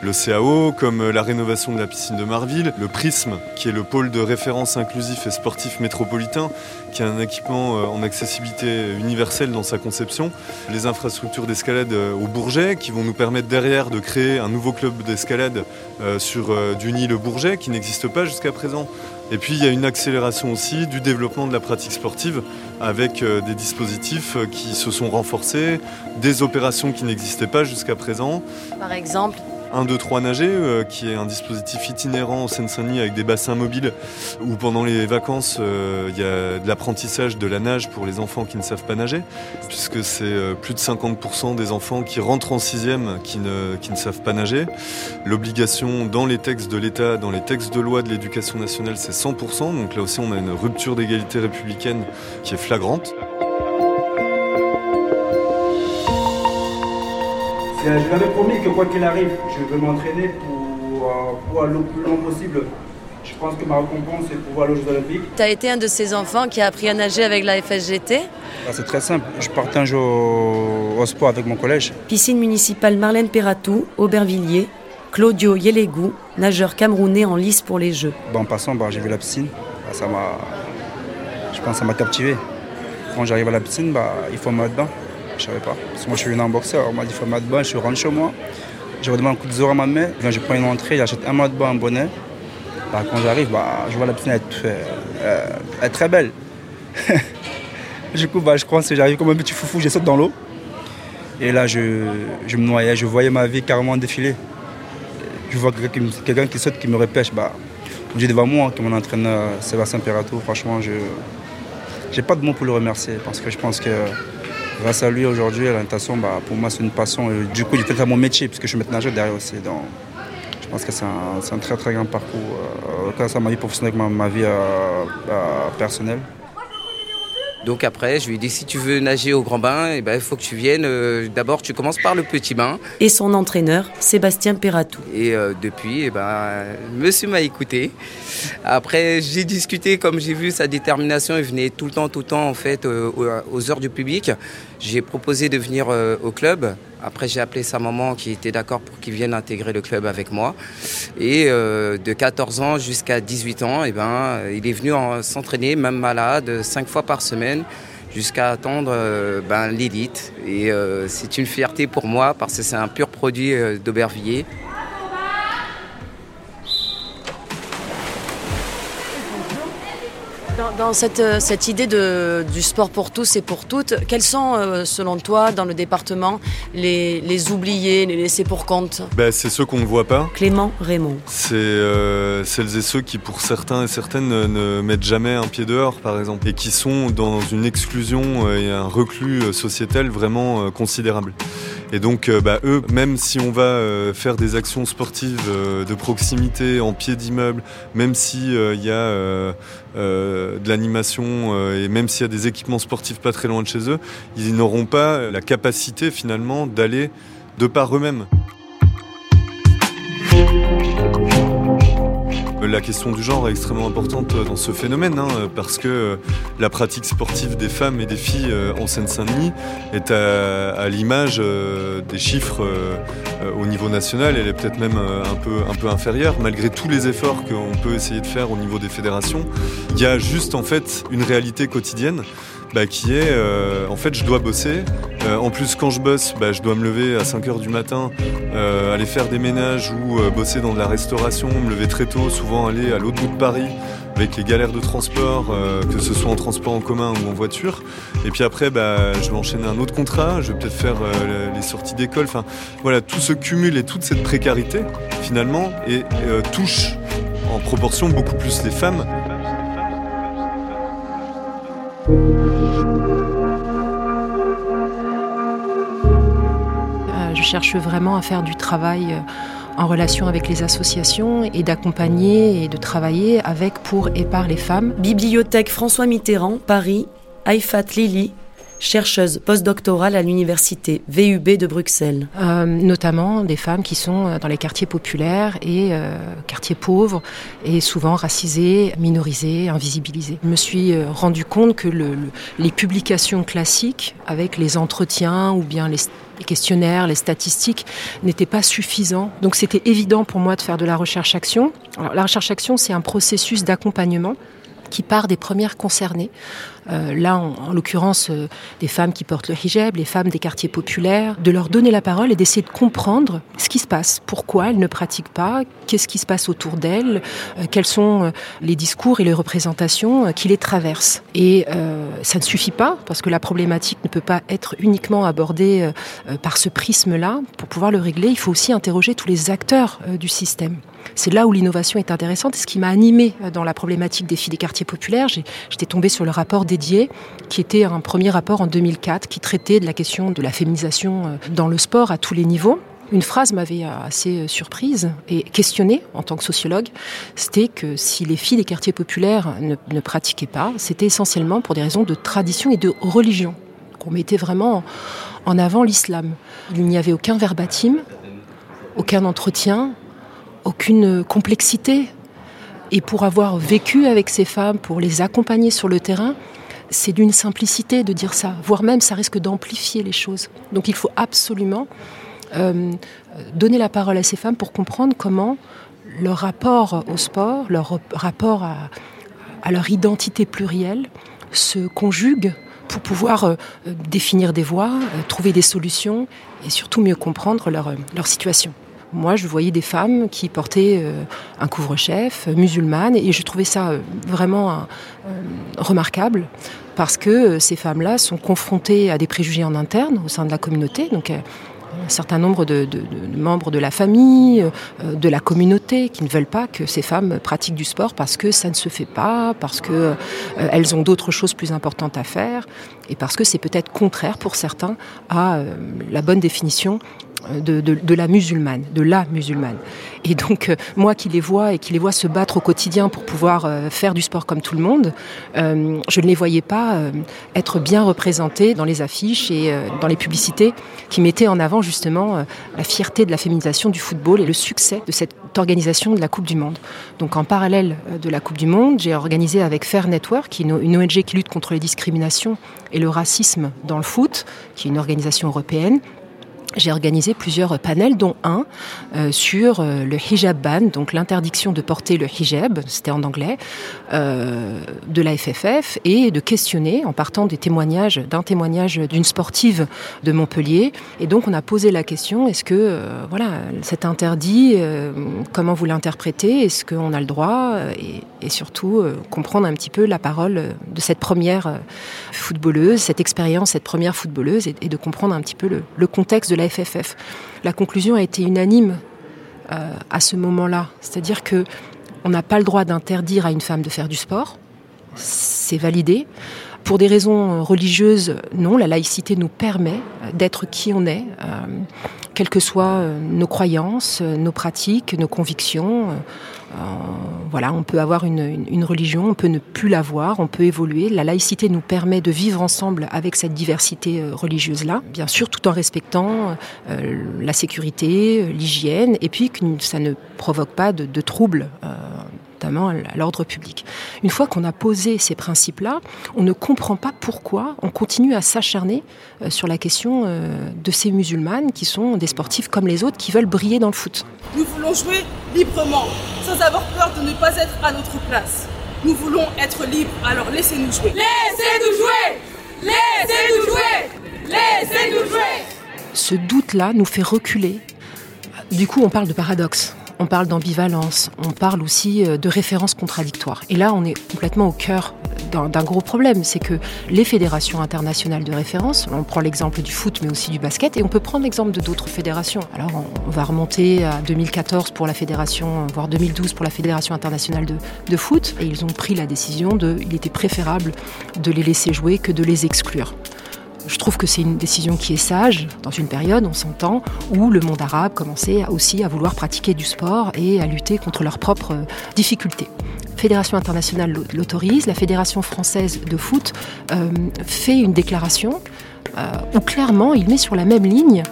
le CAO, comme la rénovation de la piscine de Marville, le Prisme, qui est le pôle de référence inclusif et sportif métropolitain, qui a un équipement euh, en accessibilité universelle dans sa conception. Les infrastructures d'escalade euh, au Bourget, qui vont nous permettre derrière de créer un nouveau club d'escalade euh, sur Duny-le Bourget, qui n'existe pas jusqu'à présent. Et puis il y a une accélération aussi du développement de la pratique sportive avec des dispositifs qui se sont renforcés, des opérations qui n'existaient pas jusqu'à présent. Par exemple 1, 2, 3 nager, qui est un dispositif itinérant en Seine-Saint-Denis avec des bassins mobiles où pendant les vacances, euh, il y a de l'apprentissage de la nage pour les enfants qui ne savent pas nager, puisque c'est euh, plus de 50% des enfants qui rentrent en sixième qui ne, qui ne savent pas nager. L'obligation dans les textes de l'État, dans les textes de loi de l'éducation nationale, c'est 100%. Donc là aussi, on a une rupture d'égalité républicaine qui est flagrante. Je lui avais promis que quoi qu'il arrive, je vais m'entraîner pour, euh, pour aller le plus long possible. Je pense que ma récompense, c'est pouvoir aller aux Jeux Olympiques. Tu as été un de ces enfants qui a appris à nager avec la FSGT Ah, C'est très simple. Je partais un jour au, au sport avec mon collège. Piscine municipale Marlène Perratou, Aubervilliers, Claudio Yelégou, nageur camerounais en lice pour les Jeux. Bah, en passant, bah, j'ai vu la piscine. Bah, ça m'a, je pense que ça m'a captivé. Quand j'arrive à la piscine, bah, il faut me mettre dedans. Je savais pas. Parce que moi, je suis venu en boxeur. On m'a dit faut me mettre dedans. Je rentre chez moi. Je redemande un coup de zoro à ma mère. Je prends une entrée, j'achète un maillot de bain, un bonnet. Bah, quand j'arrive, bah, je vois la piscine être, euh, très belle. du coup, bah, je crois que j'arrive comme un petit foufou, je saute dans l'eau. Et là, je, me noyais, je voyais ma vie carrément défiler. Je vois quelqu'un qui, qui saute, qui me repêche. Bah, j'ai devant moi, que mon entraîneur Sébastien Perrato, franchement, je n'ai pas de mots pour le remercier parce que je pense que grâce à lui aujourd'hui, la natation, bah, pour moi, c'est une passion. Du coup, j'ai fait ça mon métier puisque je suis maître nageur derrière aussi. Je pense que c'est un, très très grand parcours, euh, grâce à ma vie professionnelle, ma, ma vie euh, euh, personnelle. Donc après, je lui ai dit si tu veux nager au grand bain, eh ben, il faut que tu viennes. euh, D'abord, tu commences par le petit bain. Et son entraîneur, Sébastien Perratou. Et euh, depuis, eh ben, monsieur m'a écouté. Après, j'ai discuté, comme j'ai vu sa détermination, il venait tout le temps, tout le temps, en fait, euh, aux- heures du public. J'ai proposé de venir au club. Après, j'ai appelé sa maman qui était d'accord pour qu'il vienne intégrer le club avec moi. Et euh, de 14 ans jusqu'à 18 ans, eh ben, il est venu en- s'entraîner, même malade, cinq fois par semaine jusqu'à attendre euh, ben, l'élite. Et euh, c'est une fierté pour moi parce que c'est un pur produit d'Aubervilliers. Dans, cette, euh, cette idée de, du sport pour tous et pour toutes, quels sont, euh, selon toi, dans le département, les, les oubliés, les laissés pour compte? Bah, c'est ceux qu'on ne voit pas. Clément Raymond. C'est euh, celles et ceux qui, pour certains et certaines, ne, ne mettent jamais un pied dehors, par exemple, et qui sont dans une exclusion et un reclus sociétal vraiment considérable. Et donc, euh, bah, eux, même si on va euh, faire des actions sportives euh, de proximité en pied d'immeuble, même si euh, il y a de l'animation et même s'il y a des équipements sportifs pas très loin de chez eux, ils n'auront pas la capacité finalement d'aller de par eux-mêmes. La question du genre est extrêmement importante dans ce phénomène, hein, parce que euh, la pratique sportive des femmes et des filles euh, en Seine-Saint-Denis est à, l'image euh, des chiffres euh, euh, au niveau national. Elle est peut-être même euh, un peu, un peu inférieure, malgré tous les efforts qu'on peut essayer de faire au niveau des fédérations. Il y a juste en fait une réalité quotidienne qui est euh, en fait je dois bosser. Euh, en plus quand je bosse, bah, je dois me lever à 5 heures du matin, euh, aller faire des ménages ou bosser dans de la restauration, me lever très tôt, souvent aller à l'autre bout de Paris avec les galères de transport, que ce soit en transport en commun ou en voiture. Et puis après, bah, je vais enchaîner un autre contrat, je vais peut-être faire les sorties d'école. Enfin, voilà, tout ce cumul et toute cette précarité, finalement, et, touche en proportion beaucoup plus les femmes. Je cherche vraiment à faire du travail euh, en relation avec les associations et d'accompagner et de travailler avec, pour et par les femmes. Bibliothèque François Mitterrand, Paris, Aifat Lili, chercheuse postdoctorale à l'université VUB de Bruxelles. Euh, notamment des femmes qui sont euh, dans les quartiers populaires et euh, quartiers pauvres et souvent racisées, minorisées, invisibilisées. Je me suis euh, rendu compte que le, le- les publications classiques avec les entretiens ou bien les, les questionnaires, les statistiques n'étaient pas suffisants. Donc c'était évident pour moi de faire de la recherche-action. Alors la recherche-action, c'est un processus d'accompagnement qui part des premières concernées. Euh, là, en, en l'occurrence, euh, des femmes qui portent le hijab, les femmes des quartiers populaires, de leur donner la parole et d'essayer de comprendre ce qui se passe, pourquoi elles ne pratiquent pas, qu'est-ce qui se passe autour d'elles, euh, quels sont les discours et les représentations qui les traversent. Et ça ne suffit pas, parce que la problématique ne peut pas être uniquement abordée par ce prisme-là. Pour pouvoir le régler, il faut aussi interroger tous les acteurs du système. C'est là où l'innovation est intéressante. Et ce qui m'a animé dans la problématique des filles des quartiers populaires, j'étais tombée sur le rapport dédié, qui était un premier rapport en 2004, qui traitait de la question de la féminisation euh, dans le sport à tous les niveaux. Une phrase m'avait assez surprise et questionnée en tant que sociologue, c'était que si les filles des quartiers populaires ne, ne pratiquaient pas, c'était essentiellement pour des raisons de tradition et de religion. Qu'on mettait vraiment en avant l'islam. Il n'y avait aucun verbatim, aucun entretien, aucune complexité. Et pour avoir vécu avec ces femmes, pour les accompagner sur le terrain, c'est d'une simplicité de dire ça, voire même ça risque d'amplifier les choses. Donc il faut absolument euh, donner la parole à ces femmes pour comprendre comment leur rapport au sport, leur rapport à, leur identité plurielle se conjugue pour pouvoir euh, définir des voies, euh, trouver des solutions et surtout mieux comprendre leur situation. Moi, je voyais des femmes qui portaient euh, un couvre-chef, euh, musulmane, et je trouvais ça euh, vraiment remarquable parce que ces femmes-là sont confrontées à des préjugés en interne au sein de la communauté. Donc, un certain nombre de, membres de la famille, de la communauté, qui ne veulent pas que ces femmes pratiquent du sport parce que ça ne se fait pas, parce que elles ont d'autres choses plus importantes à faire, et parce que c'est peut-être contraire pour certains à la bonne définition de, la musulmane, de la musulmane. Et donc, euh, moi qui les vois et qui les vois se battre au quotidien pour pouvoir euh, faire du sport comme tout le monde, euh, je ne les voyais pas être bien représentés dans les affiches et dans les publicités qui mettaient en avant justement la fierté de la féminisation du football et le succès de cette organisation de la Coupe du Monde. Donc, en parallèle de la Coupe du Monde, j'ai organisé avec Fair Network, une ONG qui lutte contre les discriminations et le racisme dans le foot, qui est une organisation européenne, j'ai organisé plusieurs panels, dont un euh, sur euh, le hijab ban, donc l'interdiction de porter le hijab, c'était en anglais, euh, de la FFF, et de questionner en partant des témoignages, d'un témoignage d'une sportive de Montpellier. Et donc on a posé la question est-ce que voilà cet interdit, comment vous l'interprétez Est-ce qu'on a le droit et, surtout comprendre un petit peu la parole de cette première footballeuse, cette expérience, cette première footballeuse, et, et, de comprendre un petit peu le, le contexte de la conclusion a été unanime euh, à ce moment-là, c'est-à-dire que on n'a pas le droit d'interdire à une femme de faire du sport, c'est validé. Pour des raisons religieuses, non, la laïcité nous permet d'être qui on est, euh, quelles que soient nos croyances, nos pratiques, nos convictions. Euh, voilà, on peut avoir une, religion, on peut ne plus l'avoir, on peut évoluer. La laïcité nous permet de vivre ensemble avec cette diversité euh, religieuse-là, bien sûr, tout en respectant euh, la sécurité, l'hygiène, et puis que ça ne provoque pas de troubles notamment à l'ordre public. Une fois qu'on a posé ces principes-là, on ne comprend pas pourquoi on continue à s'acharner euh, sur la question euh, de ces musulmanes qui sont des sportifs comme les autres qui veulent briller dans le foot. Nous voulons jouer librement, sans avoir peur de ne pas être à notre place. Nous voulons être libres, alors laissez-nous jouer. Laissez-nous jouer Laissez-nous jouer Laissez-nous jouer Ce doute-là nous fait reculer. Du coup, on parle de paradoxe on parle d'ambivalence, on parle aussi de références contradictoires. Et là, on est complètement au cœur d'un gros problème, c'est que les fédérations internationales de référence, on prend l'exemple du foot, mais aussi du basket, et on peut prendre l'exemple de d'autres fédérations. Alors, on va remonter à 2014 pour la fédération, voire 2012 pour la fédération internationale de, de foot, et ils ont pris la décision de, il était préférable de les laisser jouer que de les exclure. Je trouve que c'est une décision qui est sage dans une période, on s'entend, où le monde arabe commençait aussi à vouloir pratiquer du sport et à lutter contre leurs propres difficultés. La Fédération internationale l'autorise, la Fédération française de foot euh, fait une déclaration euh, où clairement il met sur la même ligne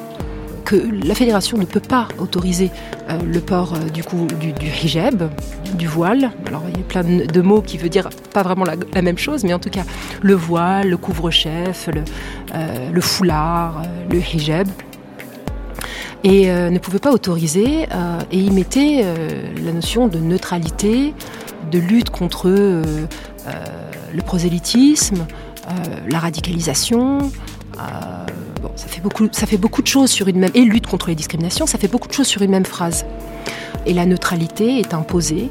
que la fédération ne peut pas autoriser euh, le port euh, du coup du, hijab, du voile. Alors il y a plein de mots qui veut dire pas vraiment la, même chose, mais en tout cas le voile, le couvre-chef, le, euh, foulard, le hijab. Et ne pouvait pas autoriser, et il mettait la notion de neutralité, de lutte contre le prosélytisme, la radicalisation. Bon, ça, fait beaucoup, ça fait beaucoup de choses sur une même... Et lutte contre les discriminations, ça fait beaucoup de choses sur une même phrase. Et la neutralité est imposée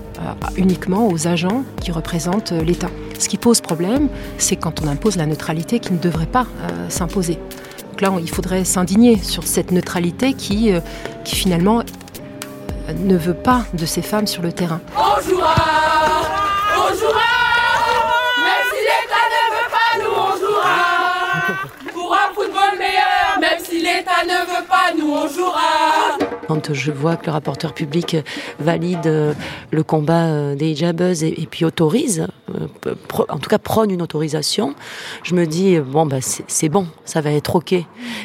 uniquement aux agents qui représentent l'État. Ce qui pose problème, c'est quand on impose la neutralité qui ne devrait pas s'imposer. Donc là, il faudrait s'indigner sur cette neutralité qui, qui finalement ne veut pas de ces femmes sur le terrain. On jouera, on jouera, même si l'État ne veut pas, nous on jouera. Pour un football meilleur, même si l'État ne veut Quand je vois que le rapporteur public valide euh, le combat euh, des hijabeuses et, et puis autorise, euh, en tout cas prône une autorisation, je me dis bon bah c'est bon, ça va être ok.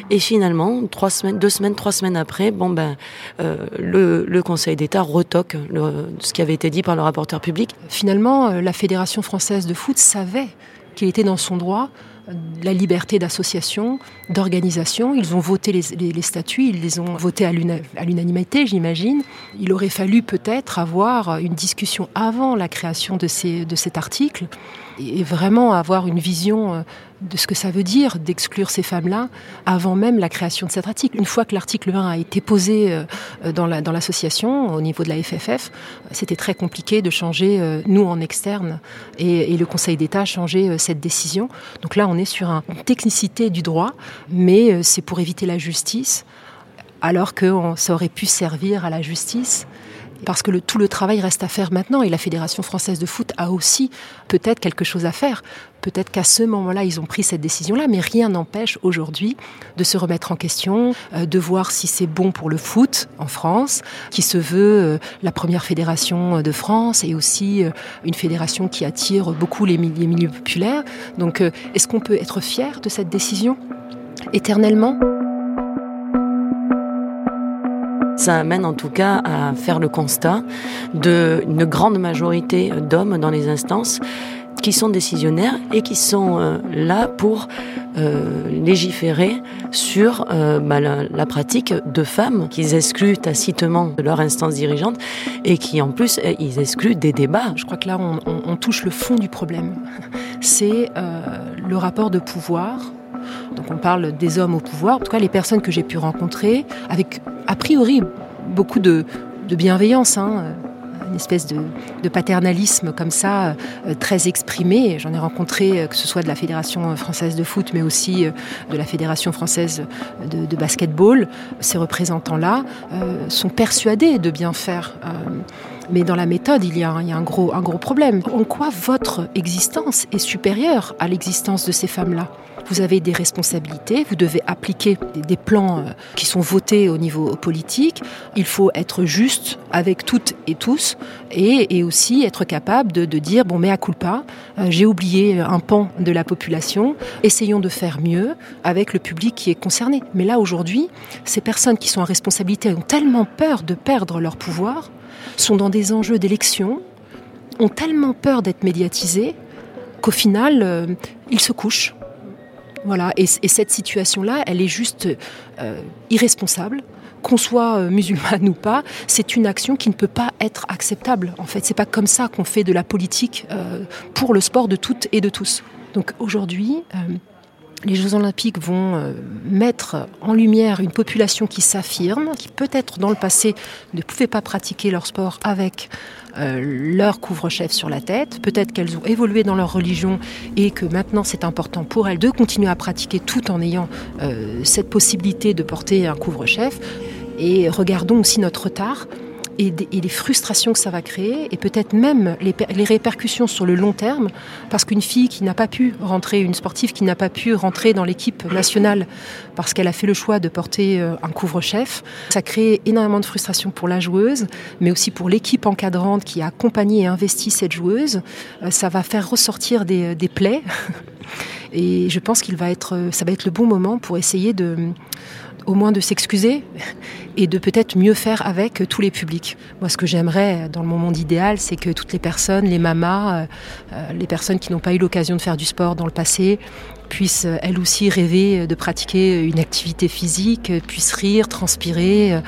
Et finalement, trois semaines, deux semaines, trois semaines après, bon ben le, le, Conseil d'État retoque le, ce qui avait été dit par le rapporteur public. Finalement, la Fédération française de foot savait qu'il était dans son droit la liberté d'association, d'organisation. Ils ont voté les, statuts, ils les ont votés à l'unanimité, j'imagine. Il aurait fallu peut-être avoir une discussion avant la création de cet article et vraiment avoir une vision euh, de ce que ça veut dire d'exclure ces femmes-là avant même la création de cet article. Une fois que l'article 1 a été posé euh, dans l'association, au niveau de la FFF, c'était très compliqué de changer, euh, nous en externe, et, et le Conseil d'État a changé cette décision. Donc là, on est sur une technicité du droit, mais c'est pour éviter la justice, alors que ça aurait pu servir à la justice parce que tout le travail reste à faire maintenant et la Fédération française de foot a aussi peut-être quelque chose à faire. Peut-être qu'à ce moment-là, ils ont pris cette décision-là, mais rien n'empêche aujourd'hui de se remettre en question, euh, de voir si c'est bon pour le foot en France, qui se veut euh, la première fédération de France et aussi euh, une fédération qui attire beaucoup les, milieux populaires. Donc, euh, est-ce qu'on peut être fier de cette décision éternellement? Ça amène en tout cas à faire le constat d'une grande majorité d'hommes dans les instances qui sont décisionnaires et qui sont euh, là pour euh, légiférer sur euh, bah, la, pratique de femmes qu'ils excluent tacitement de leur instance dirigeante et qui en plus ils excluent des débats. Je crois que là on, on, touche le fond du problème. C'est le rapport de pouvoir donc on parle des hommes au pouvoir, en tout cas les personnes que j'ai pu rencontrer, avec a priori beaucoup de, bienveillance, hein, une espèce de, paternalisme comme ça, euh, très exprimé. J'en ai rencontré euh, que ce soit de la Fédération française de foot, mais aussi euh, de la Fédération française de, de basketball. Ces représentants-là euh, sont persuadés de bien faire. Euh, mais dans la méthode, il y a, un gros problème. En quoi votre existence est supérieure à l'existence de ces femmes-là? Vous avez des responsabilités, vous devez appliquer des plans euh, qui sont votés au niveau politique. Il faut être juste avec toutes et tous et, aussi être capable de, dire bon, mais à culpa, euh, j'ai oublié un pan de la population. Essayons de faire mieux avec le public qui est concerné. Mais là aujourd'hui, ces personnes qui sont en responsabilité ont tellement peur de perdre leur pouvoir, sont dans des enjeux d'élection, ont tellement peur d'être médiatisés qu'au final, euh, ils se couchent voilà, et, et cette situation-là, elle est juste euh, irresponsable. Qu'on soit euh, musulmane ou pas, c'est une action qui ne peut pas être acceptable. En fait, c'est pas comme ça qu'on fait de la politique euh, pour le sport de toutes et de tous. Donc aujourd'hui, les Jeux olympiques vont euh, mettre en lumière une population qui s'affirme, qui peut-être dans le passé ne pouvait pas pratiquer leur sport avec euh, leur couvre-chef sur la tête. Peut-être qu'elles ont évolué dans leur religion et que maintenant c'est important pour elles de continuer à pratiquer tout en ayant euh, cette possibilité de porter un couvre-chef. Et regardons aussi notre retard et, les frustrations que ça va créer et peut-être même les, répercussions sur le long terme parce qu'une fille qui n'a pas pu rentrer, une sportive qui n'a pas pu rentrer dans l'équipe nationale parce qu'elle a fait le choix de porter euh, un couvre-chef, ça crée énormément de frustration pour la joueuse mais aussi pour l'équipe encadrante qui a accompagné et investi cette joueuse. Euh, ça va faire ressortir des, des plaies et je pense qu'il va être, ça va être le bon moment pour essayer de au moins de s'excuser et de peut-être mieux faire avec tous les publics. Moi, ce que j'aimerais dans le monde idéal, c'est que toutes les personnes, les mamas, les personnes qui n'ont pas eu l'occasion de faire du sport dans le passé, puissent elles aussi rêver de pratiquer une activité physique, puissent rire, transpirer,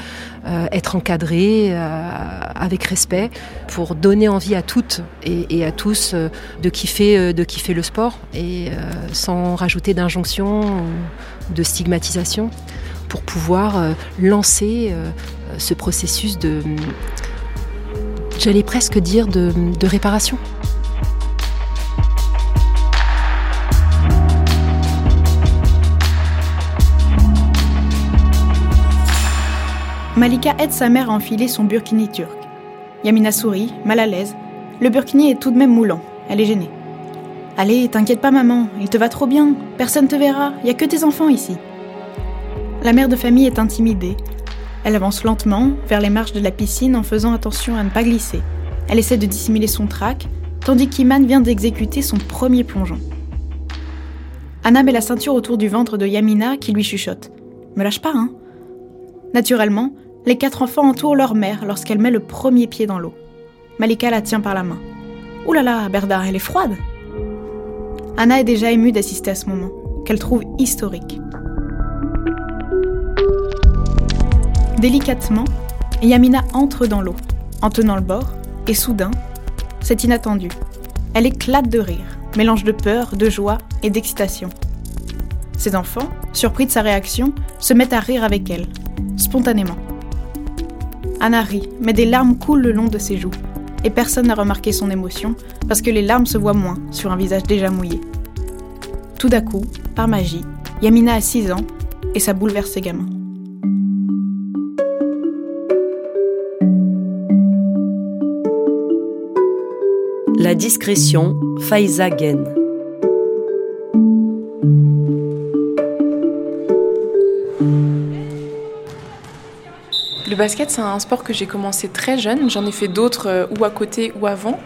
euh, être encadrées euh, avec respect pour donner envie à toutes et, à tous euh, de kiffer, de kiffer le sport et sans rajouter d'injonction ou de stigmatisation pour pouvoir lancer ce processus de, j'allais presque dire, de réparation. Malika aide sa mère à enfiler son burkini turc. Yamina sourit, mal à l'aise. Le burkini est tout de même moulant. Elle est gênée. Allez, t'inquiète pas maman, il te va trop bien. Personne te verra, il y a que tes enfants ici. La mère de famille est intimidée. Elle avance lentement vers les marches de la piscine en faisant attention à ne pas glisser. Elle essaie de dissimuler son trac, tandis qu'Iman vient d'exécuter son premier plongeon. Anna met la ceinture autour du ventre de Yamina qui lui chuchote. Me lâche pas, hein Naturellement, les quatre enfants entourent leur mère lorsqu'elle met le premier pied dans l'eau. Malika la tient par la main. Ouh là Berda, elle est froide Anna est déjà émue d'assister à ce moment, qu'elle trouve historique. Délicatement, Yamina entre dans l'eau, en tenant le bord, et soudain, c'est inattendu. Elle éclate de rire, mélange de peur, de joie et d'excitation. Ses enfants, surpris de sa réaction, se mettent à rire avec elle, spontanément. Anna rit, mais des larmes coulent le long de ses joues. Et personne n'a remarqué son émotion, parce que les larmes se voient moins sur un visage déjà mouillé. Tout d'un coup, par magie, Yamina a 6 ans, et ça bouleverse ses gamins. La discrétion, Faiza. Le basket, c'est un sport que j'ai commencé très jeune. J'en ai fait d'autres euh, ou à côté ou avant.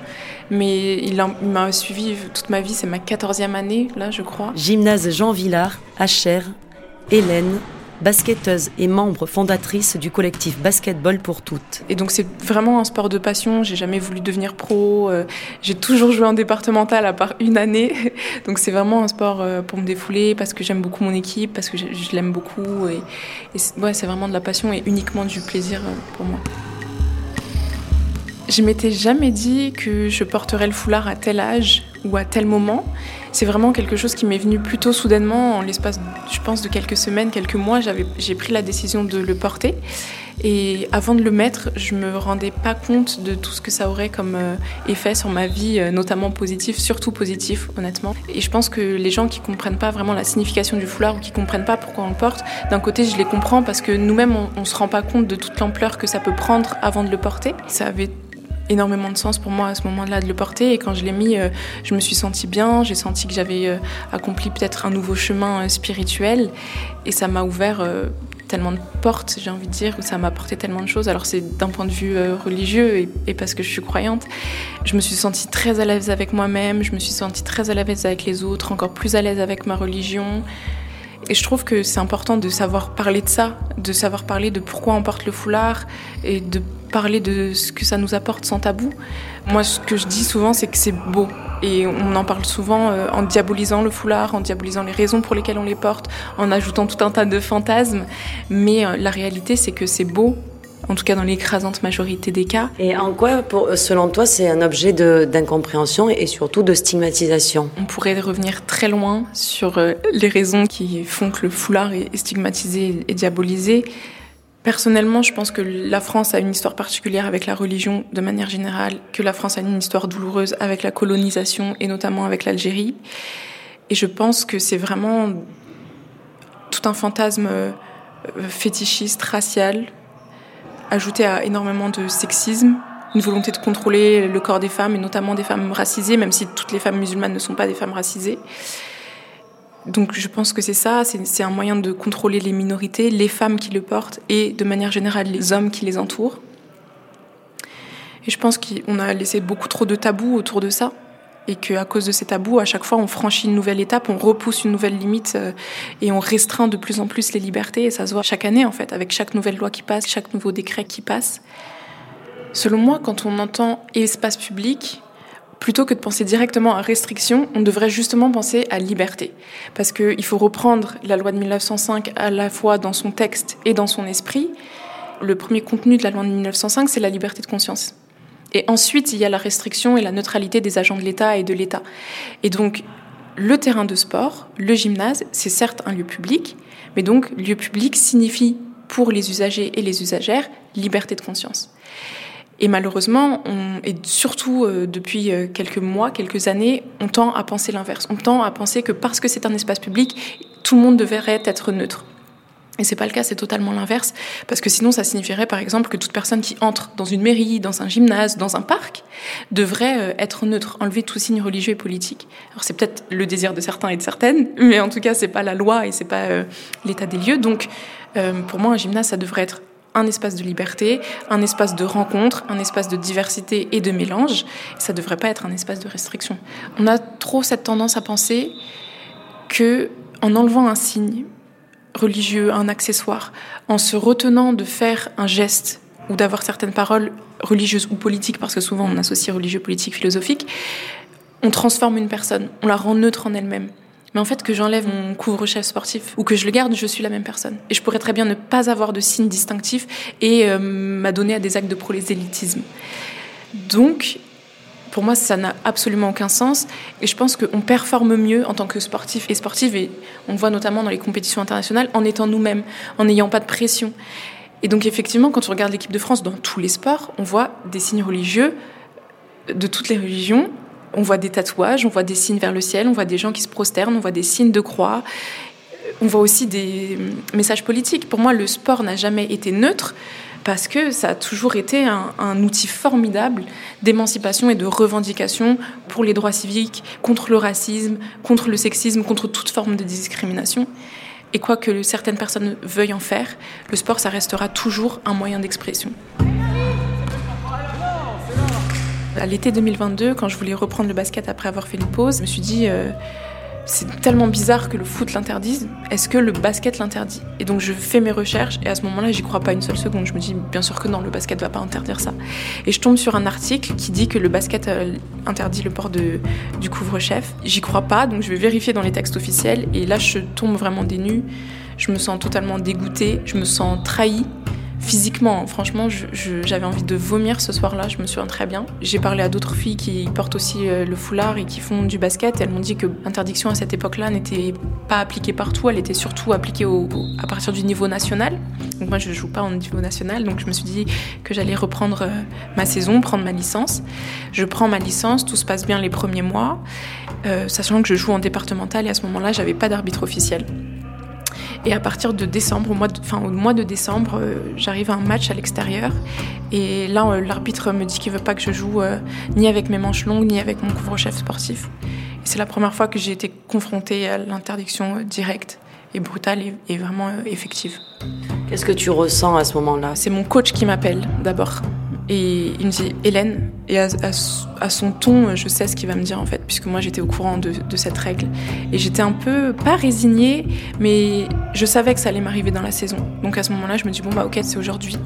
Mais il, m'a suivi toute ma vie. C'est ma 14e année, là, je crois. Gymnase Jean Villard, HR, Hélène, basketteuse et membre fondatrice du collectif Basketball pour toutes. Et donc c'est vraiment un sport de passion, j'ai jamais voulu devenir pro, euh, j'ai toujours joué en départemental à part une année. Donc c'est vraiment un sport euh, pour me défouler parce que j'aime beaucoup mon équipe, parce que je, l'aime beaucoup et, c'est vraiment de la passion et uniquement du plaisir euh, pour moi. Je m'étais jamais dit que je porterais le foulard à tel âge ou à tel moment. C'est vraiment quelque chose qui m'est venu plutôt soudainement, en l'espace, je pense, de quelques semaines, quelques mois. J'ai pris la décision de le porter. Et avant de le mettre, je me rendais pas compte de tout ce que ça aurait comme euh, effet sur ma vie, euh, notamment positif, surtout positif, honnêtement. Et je pense que les gens qui comprennent pas vraiment la signification du foulard ou qui comprennent pas pourquoi on le porte, d'un côté, je les comprends parce que nous-mêmes, on, on se rend pas compte de toute l'ampleur que ça peut prendre avant de le porter. Ça avait énormément de sens pour moi à ce moment-là de le porter. Et quand je l'ai mis, euh, je me suis sentie bien. J'ai senti que j'avais euh, accompli peut-être un nouveau chemin euh, spirituel. Et ça m'a ouvert tellement de portes, j'ai envie de dire, où ça m'a apporté tellement de choses. Alors c'est d'un point de vue religieux et, parce que je suis croyante. Je me suis sentie très à l'aise avec moi-même. Je me suis sentie très à l'aise avec les autres, encore plus à l'aise avec ma religion. Et je trouve que c'est important de savoir parler de ça, de savoir parler de pourquoi on porte le foulard et de parler de ce que ça nous apporte sans tabou. Moi, ce que je dis souvent, c'est que c'est beau. Et on en parle souvent euh, en diabolisant le foulard, en diabolisant les raisons pour lesquelles on les porte, en ajoutant tout un tas de fantasmes. Mais euh, la réalité, c'est que c'est beau en tout cas dans l'écrasante majorité des cas. Et en quoi, pour, selon toi, c'est un objet d'incompréhension et surtout de stigmatisation? On pourrait revenir très loin sur euh, les raisons qui font que le foulard est stigmatisé et diabolisé. Personnellement, je pense que la France a une histoire particulière avec la religion de manière générale, que la France a une histoire douloureuse avec la colonisation et notamment avec l'Algérie. Et je pense que c'est vraiment tout un fantasme euh, fétichiste, racial, ajouté à énormément de sexisme, une volonté de contrôler le corps des femmes et notamment des femmes racisées, même si toutes les femmes musulmanes ne sont pas des femmes racisées. Donc je pense que c'est ça, c'est un moyen de contrôler les minorités, les femmes qui le portent et de manière générale les hommes qui les entourent. Et je pense qu'on a laissé beaucoup trop de tabous autour de ça. Et qu'à cause de ces tabous, à chaque fois, on franchit une nouvelle étape, on repousse une nouvelle limite euh, et on restreint de plus en plus les libertés. Et ça se voit chaque année, en fait, avec chaque nouvelle loi qui passe, chaque nouveau décret qui passe. Selon moi, quand on entend espace public, plutôt que de penser directement à restriction, on devrait justement penser à liberté. Parce qu'il faut reprendre la loi de 1905 à la fois dans son texte et dans son esprit. Le premier contenu de la loi de 1905, c'est la liberté de conscience. Et ensuite, il y a la restriction et la neutralité des agents de l'État et de l'État. Et donc, le terrain de sport, le gymnase, c'est certes un lieu public, mais donc lieu public signifie pour les usagers et les usagères liberté de conscience. Et malheureusement, et surtout euh, depuis euh, quelques mois, quelques années, on tend à penser l'inverse. On tend à penser que parce que c'est un espace public, tout le monde devrait être neutre. Et c'est pas le cas, c'est totalement l'inverse, parce que sinon ça signifierait par exemple que toute personne qui entre dans une mairie, dans un gymnase, dans un parc, devrait euh, être neutre, enlever tout signe religieux et politique. Alors c'est peut-être le désir de certains et de certaines, mais en tout cas c'est pas la loi et c'est pas euh, l'état des lieux. Donc euh, pour moi un gymnase ça devrait être un espace de liberté, un espace de rencontre, un espace de diversité et de mélange. Ça devrait pas être un espace de restriction. On a trop cette tendance à penser que en enlevant un signe, religieux, un accessoire, en se retenant de faire un geste ou d'avoir certaines paroles religieuses ou politiques, parce que souvent on associe religieux, politique, philosophique, on transforme une personne, on la rend neutre en elle-même. Mais en fait, que j'enlève mon couvre-chef sportif ou que je le garde, je suis la même personne. Et je pourrais très bien ne pas avoir de signe distinctif et euh, m'adonner à des actes de prosélytisme. Donc, pour moi, ça n'a absolument aucun sens. Et je pense qu'on performe mieux en tant que sportif et sportive, et on le voit notamment dans les compétitions internationales, en étant nous-mêmes, en n'ayant pas de pression. Et donc, effectivement, quand on regarde l'équipe de France dans tous les sports, on voit des signes religieux de toutes les religions. On voit des tatouages, on voit des signes vers le ciel, on voit des gens qui se prosternent, on voit des signes de croix. On voit aussi des messages politiques. Pour moi, le sport n'a jamais été neutre parce que ça a toujours été un, outil formidable d'émancipation et de revendication pour les droits civiques, contre le racisme, contre le sexisme, contre toute forme de discrimination. Et quoi que certaines personnes veuillent en faire, le sport, ça restera toujours un moyen d'expression. À l'été 2022, quand je voulais reprendre le basket après avoir fait une pause, je me suis dit, euh, c'est tellement bizarre que le foot l'interdise. Est-ce que le basket l'interdit? Et donc je fais mes recherches et à ce moment-là, j'y crois pas une seule seconde. Je me dis bien sûr que non, le basket va pas interdire ça. Et je tombe sur un article qui dit que le basket euh, interdit le port de, du couvre-chef. J'y crois pas, donc je vais vérifier dans les textes officiels et là je tombe vraiment des. Je me sens totalement dégoûtée, je me sens trahie physiquement, franchement, j'avais envie de vomir ce soir-là, je me souviens très bien. J'ai parlé à d'autres filles qui portent aussi euh, le foulard et qui font du basket. Et elles m'ont dit que l'interdiction à cette époque-là n'était pas appliquée partout, elle était surtout appliquée au, à partir du niveau national. Donc moi, je joue pas au niveau national, donc je me suis dit que j'allais reprendre euh, ma saison, prendre ma licence. Je prends ma licence, tout se passe bien les premiers mois, euh, sachant que je joue en départemental et à ce moment-là, j'avais pas d'arbitre officiel. Et à partir de décembre, au mois de, enfin, au mois de décembre, euh, j'arrive à un match à l'extérieur. Et là, euh, l'arbitre me dit qu'il veut pas que je joue euh, ni avec mes manches longues, ni avec mon couvre-chef sportif. c'est la première fois que j'ai été confrontée à l'interdiction directe et brutale et, vraiment effective. Qu'est-ce que tu ressens à ce moment-là? C'est mon coach qui m'appelle d'abord. Et il me dit Hélène, et à, son ton, je sais ce qu'il va me dire en fait, puisque moi j'étais au courant de, de cette règle. Et j'étais un peu, pas résignée, mais je savais que ça allait m'arriver dans la saison. Donc à ce moment-là, je me dis bon bah ok, c'est aujourd'hui.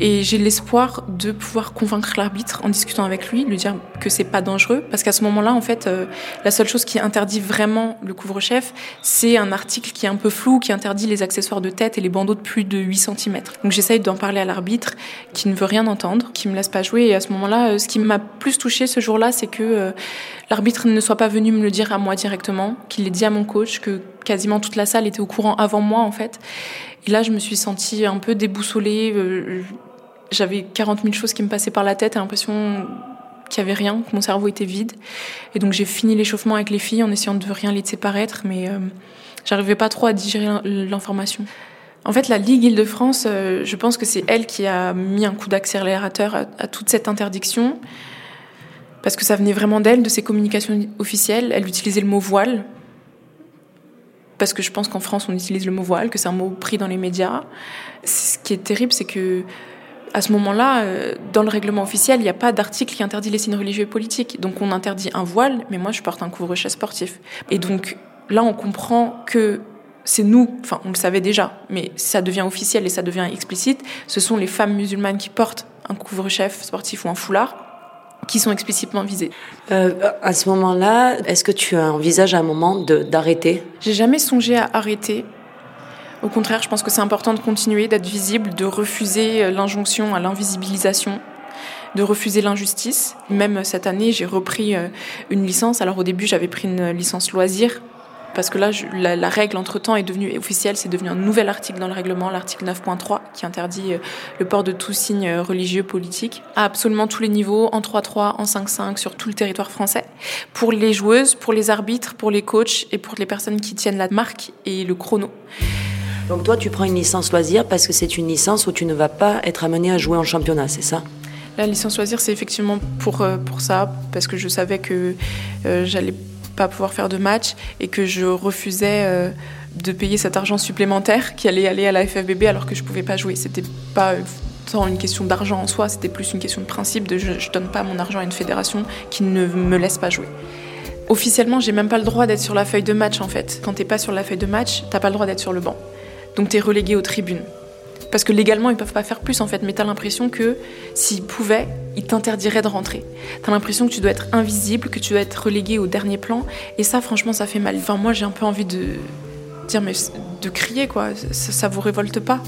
Et j'ai l'espoir de pouvoir convaincre l'arbitre en discutant avec lui, lui dire que c'est pas dangereux, parce qu'à ce moment-là, en fait, euh, la seule chose qui interdit vraiment le couvre-chef, c'est un article qui est un peu flou, qui interdit les accessoires de tête et les bandeaux de plus de 8 cm. Donc j'essaye d'en parler à l'arbitre, qui ne veut rien entendre, qui me laisse pas jouer. Et à ce moment-là, euh, ce qui m'a plus touché ce jour-là, c'est que euh, l'arbitre ne soit pas venu me le dire à moi directement, qu'il l'ait dit à mon coach, que quasiment toute la salle était au courant avant moi, en fait. Et là, je me suis sentie un peu déboussolée j'avais 40 000 choses qui me passaient par la tête, l'impression qu'il n'y avait rien, que mon cerveau était vide. Et donc j'ai fini l'échauffement avec les filles en essayant de rien laisser paraître, mais euh, j'arrivais pas trop à digérer l'information. En fait, la Ligue Île-de-France, euh, je pense que c'est elle qui a mis un coup d'accélérateur à, toute cette interdiction, parce que ça venait vraiment d'elle, de ses communications officielles. Elle utilisait le mot voile, parce que je pense qu'en France, on utilise le mot voile, que c'est un mot pris dans les médias. Ce qui est terrible, c'est que à ce moment-là, euh, dans le règlement officiel, il n'y a pas d'article qui interdit les signes religieux et politiques. Donc on interdit un voile, mais moi je porte un couvre-chef sportif. Et donc là, on comprend que c'est nous, enfin on le savait déjà, mais ça devient officiel et ça devient explicite, ce sont les femmes musulmanes qui portent un couvre-chef sportif ou un foulard qui sont explicitement visées. Euh, à ce moment-là, est-ce que tu envisages à un moment d'arrêter? J'ai jamais songé à arrêter. Au contraire, je pense que c'est important de continuer, d'être visible, de refuser euh, l'injonction à l'invisibilisation, de refuser l'injustice. Même cette année, j'ai repris euh, une licence. Alors au début, j'avais pris une licence loisir parce que là, la, règle entre-temps est devenue officielle, c'est devenu un nouvel article dans le règlement, l'article 9.3, qui interdit euh, le port de tout signe euh, religieux politique à absolument tous les niveaux, en 3-3, en 5-5, sur tout le territoire français, pour les joueuses, pour les arbitres, pour les coachs et pour les personnes qui tiennent la marque et le chrono. Donc toi, tu prends une licence loisir parce que c'est une licence où tu ne vas pas être amené à jouer en championnat, c'est ça? La licence loisir, c'est effectivement pour, euh, pour ça, parce que je savais que j'allais pas pouvoir faire de match et que je refusais euh, de payer cet argent supplémentaire qui allait aller à la FFBB alors que je pouvais pas jouer. C'était pas tant une question d'argent en soi, c'était plus une question de principe de je, je donne pas mon argent à une fédération qui ne me laisse pas jouer. Officiellement, j'ai même pas le droit d'être sur la feuille de match en fait. Quand t'es pas sur la feuille de match, t'as pas le droit d'être sur le banc. Donc t'es relégué aux tribunes. Parce que légalement, ils peuvent pas faire plus en fait, mais t'as l'impression que s'ils pouvaient, ils t'interdiraient de rentrer. T'as l'impression que tu dois être invisible, que tu dois être relégué au dernier plan, et ça, franchement, ça fait mal. Enfin, moi, j'ai un peu envie de dire, mais de crier quoi, ça, ça vous révolte pas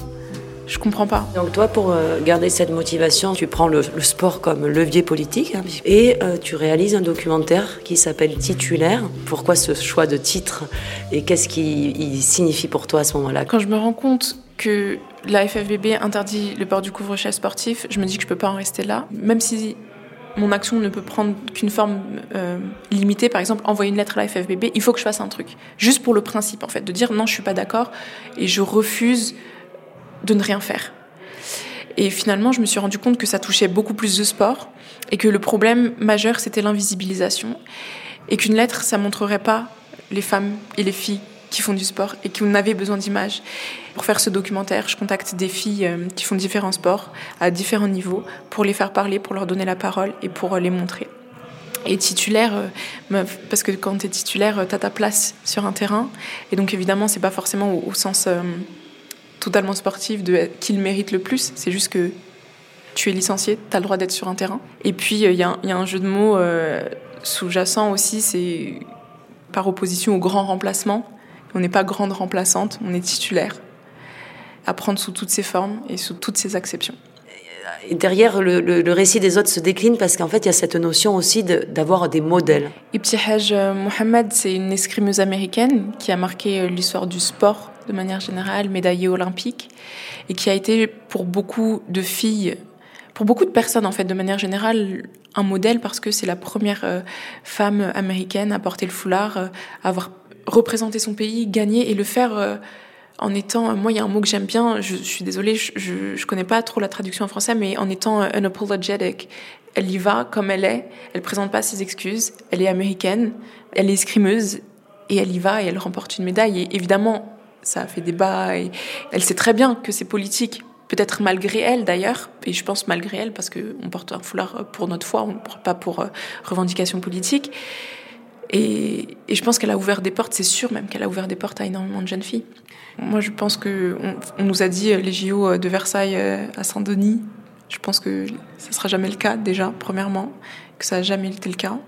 je comprends pas. Donc toi, pour euh, garder cette motivation, tu prends le, sport comme levier politique hein, et euh, tu réalises un documentaire qui s'appelle Titulaire. Pourquoi ce choix de titre et qu'est-ce qui signifie pour toi à ce moment-là? Quand je me rends compte que la FFBB interdit le port du couvre-chef sportif, je me dis que je peux pas en rester là. Même si mon action ne peut prendre qu'une forme euh, limitée, par exemple envoyer une lettre à la FFBB, il faut que je fasse un truc. Juste pour le principe, en fait, de dire non, je suis pas d'accord et je refuse de ne rien faire. Et finalement, je me suis rendu compte que ça touchait beaucoup plus de sport et que le problème majeur, c'était l'invisibilisation et qu'une lettre, ça montrerait pas les femmes et les filles qui font du sport et qui en besoin d'images. Pour faire ce documentaire, je contacte des filles euh, qui font différents sports à différents niveaux pour les faire parler, pour leur donner la parole et pour euh, les montrer. Et titulaire, euh, parce que quand tu es titulaire, tu as ta place sur un terrain. Et donc évidemment, c'est pas forcément au, sens totalement sportif de qui le mérite le plus. C'est juste que tu es licencié, tu as le droit d'être sur un terrain. Et puis, il y, a un jeu de mots sous-jacent aussi, c'est par opposition au grand remplacement. On n'est pas grande remplaçante, on est titulaire. À prendre sous toutes ses formes et sous toutes ses acceptions. Et derrière, le, récit des autres se décline parce qu'en fait, il y a cette notion aussi d'avoir des modèles. Ibtihaj euh, Mohamed, c'est une escrimeuse américaine qui a marqué euh, l'histoire du sport de manière générale, médaillée olympique, et qui a été pour beaucoup de filles, pour beaucoup de personnes en fait, de manière générale, un modèle parce que c'est la première euh, femme américaine à porter le foulard, à avoir représenter son pays, gagner et le faire euh, en étant, moi il y a un mot que j'aime bien, je, suis désolée, je, je, connais pas trop la traduction en français, mais en étant unapologetic. Elle y va comme elle est, elle présente pas ses excuses, elle est américaine, elle est escrimeuse et elle y va et elle remporte une médaille. Et évidemment, ça a fait débat elle sait très bien que c'est politique, peut-être malgré elle d'ailleurs, et je pense malgré elle parce qu'on porte un foulard pour notre foi, on ne porte pas pour euh, revendication politique. Et, je pense qu'elle a ouvert des portes, c'est sûr même qu'elle a ouvert des portes à énormément de jeunes filles. Moi, je pense que on, nous a dit euh, les JO euh, de Versailles euh, à Saint-Denis. Je pense que ça sera jamais le cas déjà, premièrement, que ça n'a jamais été le cas.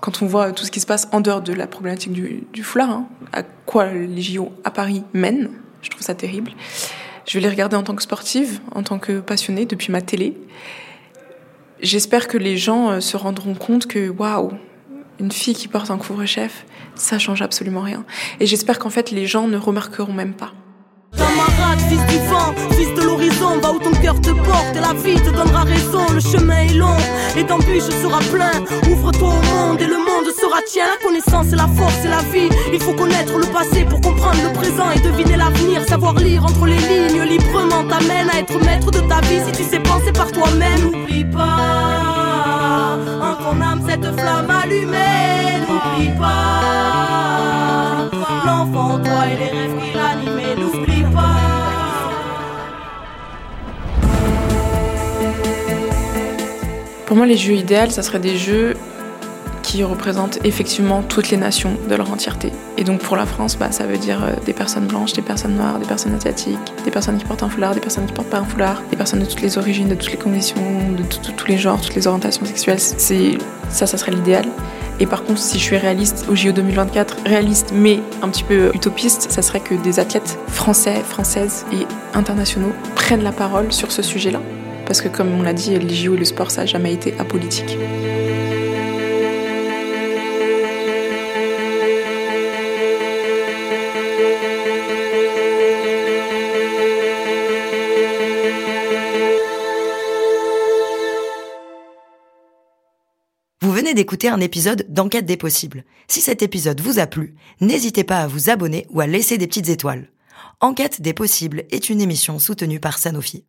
Quand on voit tout ce qui se passe en dehors de la problématique du, foulard, hein, à quoi les JO à Paris mènent, je trouve ça terrible. Je vais les regarder en tant que sportive, en tant que passionnée depuis ma télé. J'espère que les gens se rendront compte que waouh, une fille qui porte un couvre-chef, ça change absolument rien. Et j'espère qu'en fait les gens ne remarqueront même pas. Camarade, fils du vent, fils de l'horizon, va où ton cœur te porte et la vie te donnera raison. Le chemin est long et d'embûches sera plein. Ouvre-toi au monde et le monde sera tien. Connaissance et la force et la vie. Il faut connaître le passé pour comprendre le présent et deviner l'avenir. Savoir lire entre les lignes librement t'amène à être maître de ta vie si tu sais penser par toi-même. N'oublie pas en ton âme cette flamme allumée. N'oublie pas l'enfant, toi et les rêves Pour moi, les jeux idéaux, ça serait des jeux qui représentent effectivement toutes les nations de leur entièreté. Et donc pour la France, bah, ça veut dire euh, des personnes blanches, des personnes noires, des personnes asiatiques, des personnes qui portent un foulard, des personnes qui portent pas un foulard, des personnes de toutes les origines, de toutes les conditions, de tous les genres, toutes les orientations sexuelles. C'est ça, ça serait l'idéal. Et par contre, si je suis réaliste au JO 2024, réaliste mais un petit peu utopiste, ça serait que des athlètes français, françaises et internationaux prennent la parole sur ce sujet-là. Parce que comme on l'a dit, les JO et le sport, ça n'a jamais été apolitique. Vous venez d'écouter un épisode d'Enquête des possibles. Si cet épisode vous a plu, n'hésitez pas à vous abonner ou à laisser des petites étoiles. Enquête des possibles est une émission soutenue par Sanofi.